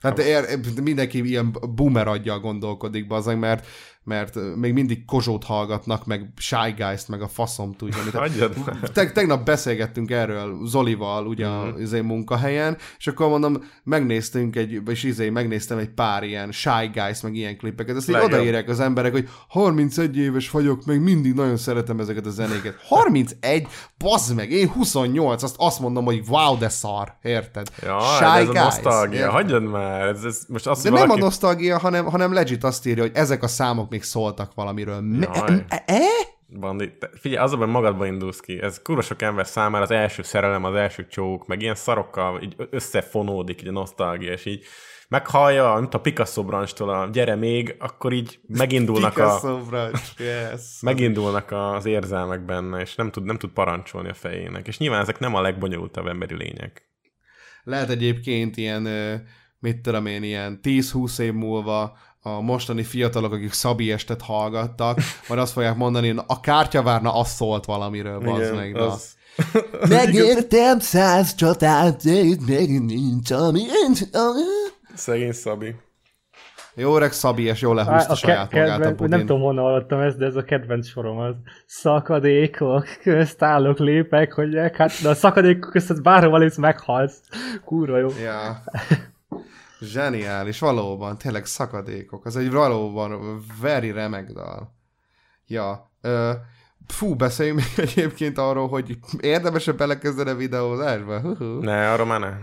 Tehát ér, mindenki ilyen boomer aggyal gondolkodik, bazd meg, mert, mert még mindig Kozsót hallgatnak, meg Shy Guys-t, meg a faszom tudja. Te, tegnap beszélgettünk erről Zolival ugye Mhm. az én munkahelyen, és akkor mondom, megnéztünk egy, és izé, megnéztem egy pár ilyen Shy Guys, meg ilyen klippeket, így Legjobb. odaírják az emberek, hogy 31 éves vagyok, még mindig nagyon szeretem ezeket a zenéket. 31? Bazd meg, én 28, azt, azt mondom, hogy wow, de szar, érted? Ja, Shy ez a Guys, nosztalgia. érted? Hagyjad már. Ez, ez most azt, De hogy nem a valaki... nosztalgia, hanem, hanem legit azt írja, hogy ezek a számok még szóltak valamiről. Me- e- e? Bandi, te, figyelj, az a baj, magadba indulsz ki. Ez kurva sok ember számára az első szerelem, az első csók, meg ilyen szarokkal így összefonódik így a nosztalgia, és így meghallja, mint a Picasso brancstól a gyere még, akkor így megindulnak a, branch, yes. megindulnak az érzelmek benne, és nem tud, nem tud parancsolni a fejének. És nyilván ezek nem a legbonyolultabb emberi lények. Lehet egyébként ilyen, mit tudom én, ilyen 10-20 év múlva a mostani fiatalok, akik Szabi estet hallgattak, majd azt fogják mondani, hogy a kártyavárna az szólt valamiről, bazd meg. Na. az... Megértem száz csatát, de itt még nincs, ami... Szegény Szabi. Jó öreg Szabi, és jól lehúzta Á, saját ke- magát a budin. Nem tudom, honnan hallottam ezt, de ez a kedvenc sorom az. Szakadékok, közt állok, lépek, hogy hát de a szakadékok között bárhova lépsz, meghalsz. Kurva jó. Ja. Zseniális, valóban, tényleg szakadékok. Az egy valóban very remek dal. Ja. Ö, fú, beszéljünk még egyébként arról, hogy érdemes-e belekezdeni a videózásba? Ne, arra már ne.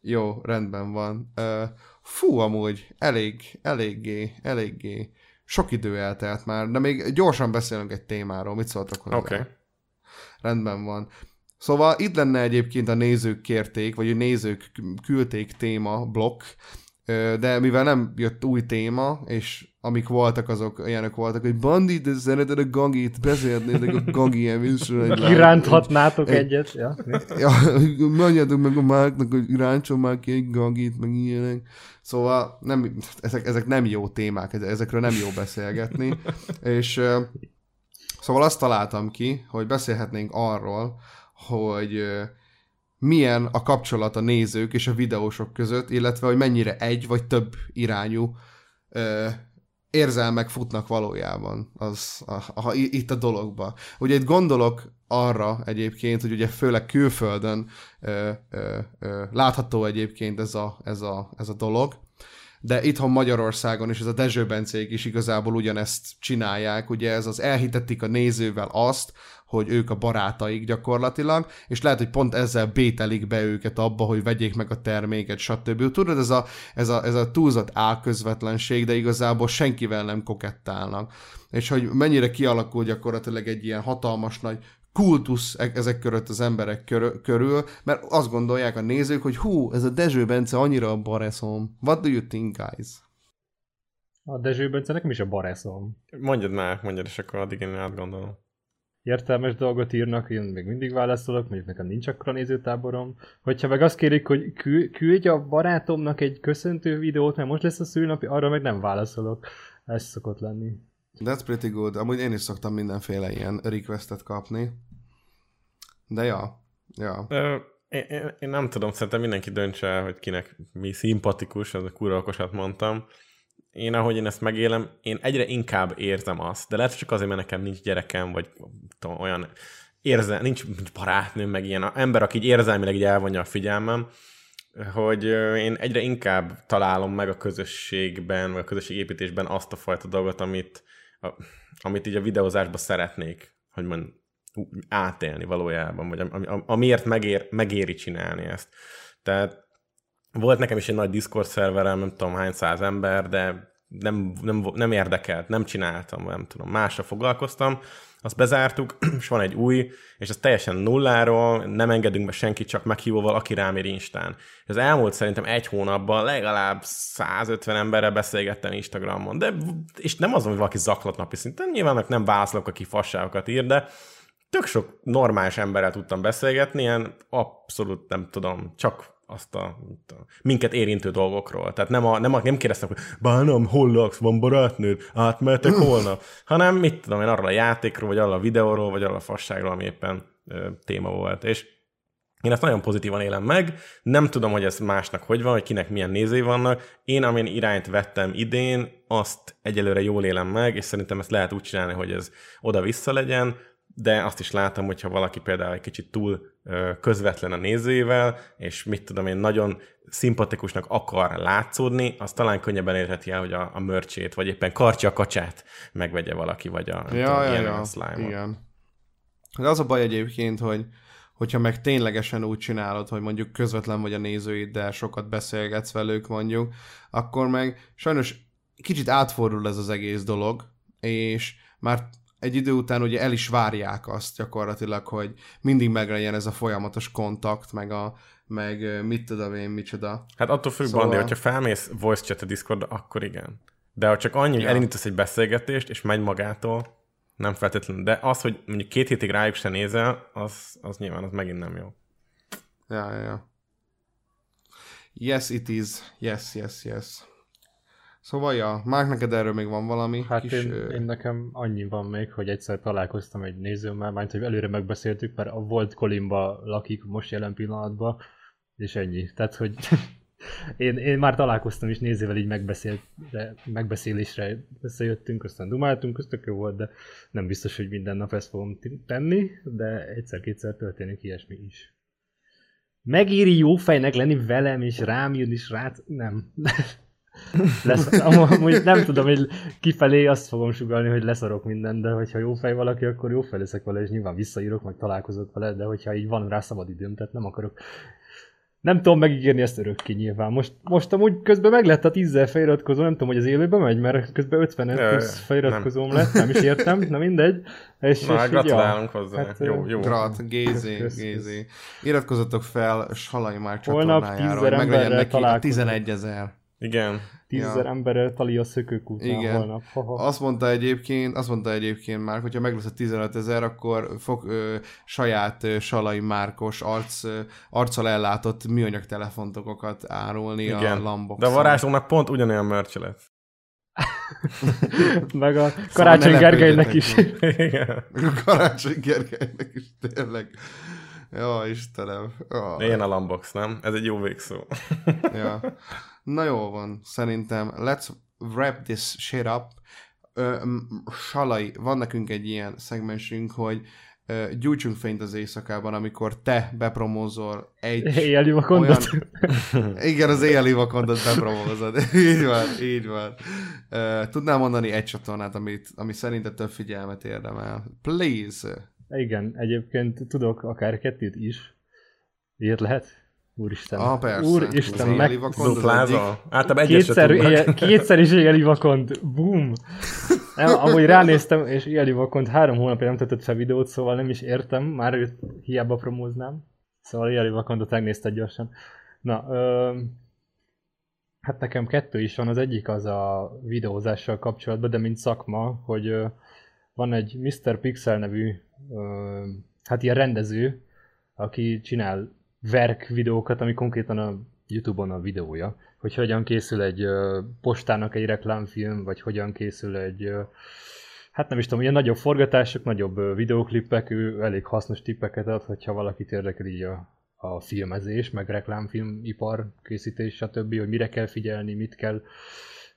Jó, rendben van. Ö, fú, amúgy elég, eléggé, eléggé sok idő eltelt már, de még gyorsan beszélünk egy témáról. Mit szóltak hozzá? Oké. Okay. Rendben van. Szóval itt lenne egyébként a nézők kérték, vagy a nézők küldték téma, blokk, de mivel nem jött új téma, és amik voltak, azok olyanok voltak, hogy Bandi, de szereted a gangit, beszélnétek a gangi ilyen műsorra. Kiránthatnátok egy- egyet. Ja. Ja, mondjátok meg a máknak, hogy ráncson már ki egy gangit, meg ilyenek. Szóval nem, ezek, ezek nem jó témák, ez- ezekről nem jó beszélgetni. És szóval azt találtam ki, hogy beszélhetnénk arról, hogy milyen a kapcsolat a nézők és a videósok között, illetve hogy mennyire egy vagy több irányú ö, érzelmek futnak valójában az, a, a, itt a dologba. Ugye itt gondolok arra egyébként, hogy ugye főleg külföldön ö, ö, ö, látható egyébként ez a, ez, a, ez a dolog, de itthon Magyarországon is ez a Dezső Bencék is igazából ugyanezt csinálják, ugye ez az elhitetik a nézővel azt, hogy ők a barátaik gyakorlatilag, és lehet, hogy pont ezzel bételik be őket abba, hogy vegyék meg a terméket, stb. Tudod, ez a, ez a, ez a túlzott álközvetlenség, de igazából senkivel nem kokettálnak. És hogy mennyire kialakul gyakorlatilag egy ilyen hatalmas nagy kultusz e- ezek körött az emberek körül, mert azt gondolják a nézők, hogy hú, ez a Dezső Bence annyira a bareszom. What do you think, guys? A Dezső Bence nekem is a bareszom. Mondjad már, mondjad, és akkor addig én átgondolom. Értelmes dolgot írnak, én még mindig válaszolok, mondjuk nekem nincs akkora nézőtáborom. Hogyha meg azt kérik, hogy kü- küldj a barátomnak egy köszöntő videót, mert most lesz a szülnapi, arra meg nem válaszolok. Ez szokott lenni. That's pretty good. Amúgy én is szoktam mindenféle ilyen requestet kapni. De ja, ja. Ö, én, én, nem tudom, szerintem mindenki döntse el, hogy kinek mi szimpatikus, az a kurva okosat mondtam. Én, ahogy én ezt megélem, én egyre inkább érzem azt, de lehet, csak azért, mert nekem nincs gyerekem, vagy tudom, olyan érzel, nincs, nincs barátnőm, meg ilyen ember, aki így érzelmileg így elvonja a figyelmem, hogy én egyre inkább találom meg a közösségben, vagy a közösségépítésben azt a fajta dolgot, amit, a, amit így a videózásban szeretnék, hogy mond, átélni valójában, vagy ami, ami- amiért megér, megéri csinálni ezt. Tehát volt nekem is egy nagy Discord szerverem, nem tudom hány száz ember, de nem, nem, nem érdekelt, nem csináltam, nem tudom, másra foglalkoztam, azt bezártuk, és van egy új, és ez teljesen nulláról, nem engedünk be senkit, csak meghívóval, aki rám ér Instán. Az elmúlt szerintem egy hónapban legalább 150 emberrel beszélgettem Instagramon, de, és nem az, hogy valaki zaklat napi szinten, nyilván nem válaszolok, aki fasságokat ír, de tök sok normális emberrel tudtam beszélgetni, ilyen abszolút nem tudom, csak azt a, tudom, minket érintő dolgokról. Tehát nem, a, nem, a, nem kérdeztem, hogy bánom, hol laksz, van barátnőd, átmehetek holnap, hanem mit tudom én arról a játékról, vagy arról a videóról, vagy arról a fasságról, ami éppen ö, téma volt. És én ezt nagyon pozitívan élem meg, nem tudom, hogy ez másnak hogy van, hogy kinek milyen nézői vannak. Én, amilyen irányt vettem idén, azt egyelőre jól élem meg, és szerintem ezt lehet úgy csinálni, hogy ez oda-vissza legyen, de azt is látom, hogyha valaki például egy kicsit túl közvetlen a nézőivel, és mit tudom én, nagyon szimpatikusnak akar látszódni, az talán könnyebben érheti el, hogy a, a mörcsét, vagy éppen kartja a kacsát megvegye valaki, vagy a, Ja, tudom, ja, ilyen ja. slime-ot. Igen. De az a baj egyébként, hogy hogyha meg ténylegesen úgy csinálod, hogy mondjuk közvetlen vagy a nézőiddel, sokat beszélgetsz velük mondjuk, akkor meg sajnos kicsit átfordul ez az egész dolog, és már egy idő után ugye el is várják azt gyakorlatilag, hogy mindig meglegyen ez a folyamatos kontakt, meg a meg mit tudom én, micsoda. Hát attól függ, Szóval- szóval... Bandi, hogyha felmész voice chat a Discordra, akkor igen. De ha csak annyi, hogy Ja. elindítasz egy beszélgetést, és megy magától, nem feltétlenül. De az, hogy mondjuk két hétig rájuk se nézel, az, az nyilván az megint nem jó. Ja, ja, ja. Yes, it is. Yes, yes, yes. Szóval, ja, Márk, neked erről még van valami Hát kis... én, ö, én, nekem annyi van még, hogy egyszer találkoztam egy nézőmmel, majd hogy előre megbeszéltük, mert a volt Kolimba lakik most jelen pillanatban, és ennyi. Tehát, hogy én, én már találkoztam is nézővel, így megbeszélt, de megbeszélésre összejöttünk, aztán dumáltunk, ez tök jó volt, de nem biztos, hogy minden nap ezt fogom tenni, de egyszer-kétszer történik ilyesmi is. Megéri jó fejnek lenni velem, és rám jön, és rát... Nem. Lesz, amúgy nem tudom, hogy kifelé azt fogom sugalni, hogy leszarok minden, de hogyha jó fej valaki, akkor jó fej leszek vele, és nyilván visszaírok, meg találkozok vele, de hogyha így van rá szabad időm, tehát nem akarok Nem tudom megígérni ezt örökké nyilván. Most, most amúgy közben meg lett a 10 feliratkozó, nem tudom, hogy az élőben megy, mert közben 50 Jaj, plusz feliratkozóm lett, nem is értem, na mindegy. És, Na, és hát így, ja, gratulálunk hozzá. Hát, jó, jó. Grat, Gézi. Gézi. Iratkozzatok fel Salai Holnap csatornájára, hogy 10 meglegyen neki a találkozunk. 11 ezer. Igen. Tízezer Ja. emberrel tali a szökőkút Igen. holnap. Ha-ha. Azt mondta egyébként, azt mondta egyébként már, hogyha meg lesz a 15 ezer, akkor fog ö, saját ö, Salai Márkos arc, ö, arccal ellátott műanyag telefontokokat árulni a Igen. Lambok. De a varázslónak pont ugyanolyan merch lett. Meg a Szóval Karácsony ne Gergelynek is. Igen. A Karácsony Gergelynek is tényleg. Ja, Istenem. Ja. Ilyen a Lambox, nem? Ez egy jó végszó. ja. Na jó van, szerintem let's wrap this shit up. Ö, Salai, van nekünk egy ilyen szegmensünk, hogy ö, gyújtsunk fényt az éjszakában, amikor te bepromózol egy Éjjeli vakondot. Igen, az éjjeli vakondot bepromózod. így van, így van. Ö, Tudnál mondani egy csatornát, amit, ami szerinted több figyelmet érdemel? Please! Igen, egyébként tudok akár kettőt is. Ilyet lehet? Úristen. Ah, persze. Úristen, meg... Dupláza? Általában Kétszer, éjjel, kétszer is éjjeli vakond. Boom! Nem, amúgy ránéztem, és éjjeli vakond három hónapja nem töltött fel videót, szóval nem is értem, már őt hiába promóznám. Szóval éjjeli vakondot megnézted gyorsan. Na, ö, hát nekem kettő is van, az egyik az a videózással kapcsolatban, de mint szakma, hogy ö, van egy Mr. Pixel nevű, ö, hát ilyen rendező, aki csinál verk videókat, ami konkrétan a Youtube-on a videója, hogy hogyan készül egy ö, postának egy reklámfilm, vagy hogyan készül egy, hát nem is tudom, ilyen nagyobb forgatások, nagyobb ö, videóklippek, ő elég hasznos tippeket ad, hogyha valakit érdekel így a, a filmezés, meg reklámfilmipar készítés, stb., hogy mire kell figyelni, mit kell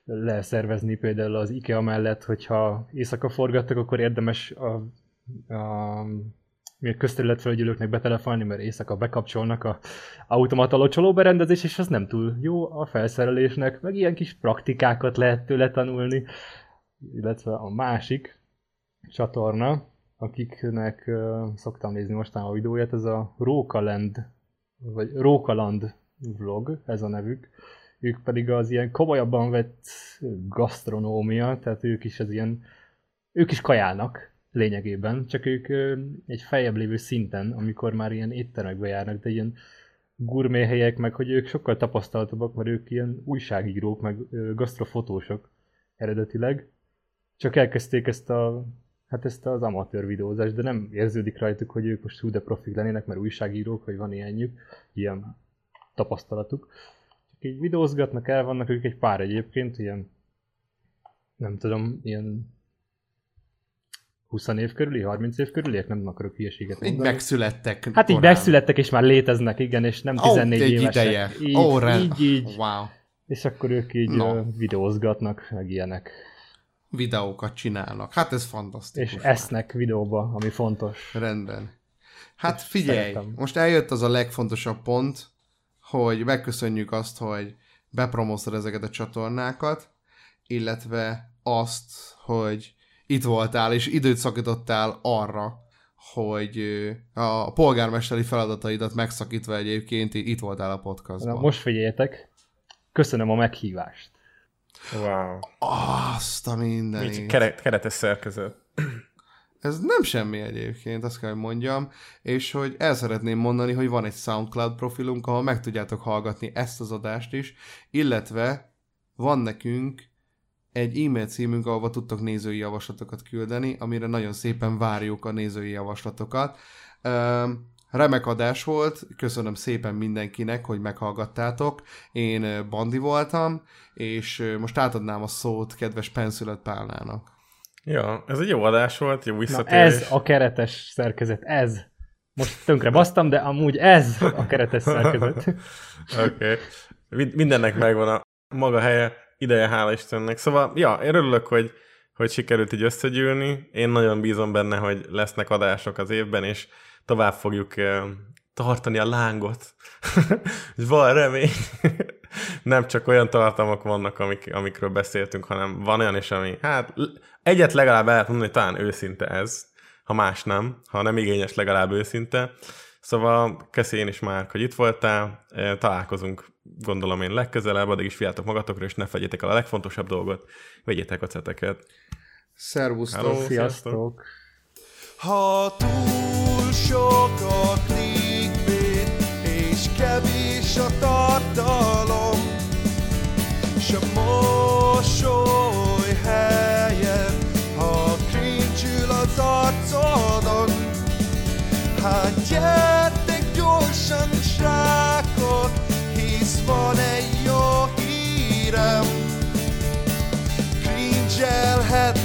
leszervezni például az IKEA mellett, hogyha éjszaka forgattak, akkor érdemes a, a közterületfelügyelőknek betelefonálni, mert éjszaka bekapcsolnak a automata locsoló berendezés, és az nem túl jó a felszerelésnek, meg ilyen kis praktikákat lehet tőle tanulni, illetve a másik csatorna, akiknek uh, szoktam nézni mostanában a videóját, ez a Rókaland, vagy Rókaland vlog, ez a nevük. Ők pedig az ilyen komolyabban vett gasztronómia, tehát ők is az ilyen, ők is kajálnak lényegében, csak ők egy feljebb lévő szinten, amikor már ilyen éttermekbe járnak, de ilyen gurméhelyek, meg hogy ők sokkal tapasztaltabbak, mert ők ilyen újságírók, meg gasztrofotósok eredetileg. Csak elkezdték ezt a hát ezt az amatőr videózást, de nem érződik rajtuk, hogy ők most hú de profik lennének, mert újságírók, vagy van ilyenjük, ilyen tapasztalatuk. Csak így videózgatnak el, vannak ők egy pár egyébként, ilyen nem tudom, ilyen 20 év körüli, 30 év körüliek, nem akarok hülyeséget Így mondani. megszülettek Hát így korán. megszülettek, és már léteznek, igen, és nem Ó, 14 egy évesek. ideje. Így, rend. így, így. Wow. És akkor ők így No. videózgatnak, meg ilyenek. Videókat csinálnak. Hát ez És fantasztikus. esznek videóba, ami fontos. Rendben. Hát figyelj, Szeretem. most eljött az a legfontosabb pont, hogy megköszönjük azt, hogy bepromóztad ezeket a csatornákat, illetve azt, hogy itt voltál, és időt szakítottál arra, hogy a polgármesteri feladataidat megszakítva egyébként itt voltál a podcastban. Na, most figyeljetek, köszönöm a meghívást. Wow. Azt a mindenit. keret, keretes szerkezet. Ez nem semmi egyébként, azt kell, hogy mondjam, és hogy el szeretném mondani, hogy van egy SoundCloud profilunk, ahol meg tudjátok hallgatni ezt az adást is, illetve van nekünk egy e-mail címünk, ahova tudtok nézői javaslatokat küldeni, amire nagyon szépen várjuk a nézői javaslatokat. Remek adás volt, köszönöm szépen mindenkinek, hogy meghallgattátok. Én Bandi voltam, és most átadnám a szót kedves Penszület Pálnának. Ja, ez egy jó adás volt, jó Na visszatérés. ez a keretes szerkezet, ez. Most tönkre basztam, de amúgy ez a keretes szerkezet. Oké. Okay. Mindennek megvan a maga helye, ideje, hála Istennek. Szóval, ja, én örülök, hogy, hogy sikerült így összegyűlni. Én nagyon bízom benne, hogy lesznek adások az évben, és tovább fogjuk eh, tartani a lángot. Van remény. Nem csak olyan tartalmak vannak, amik, amikről beszéltünk, hanem van olyan is, ami, hát egyet legalább el lehet mondani, hogy talán őszinte ez, ha más nem, ha nem igényes, legalább őszinte. Szóval köszi én is már, hogy itt voltál, Eh, találkozunk gondolom én legközelebb, addig is figyeljetek magatokra, és ne fegyétek el a legfontosabb dolgot, vegyétek a ceteket. Szervusztok! Hello. Sziasztok! Ha túl sok a clickbait, és kevés a tartalom, s a mosoly hát gyertek gyorsan, srákok, hisz van egy jó hírem, cringe-elhetünk egy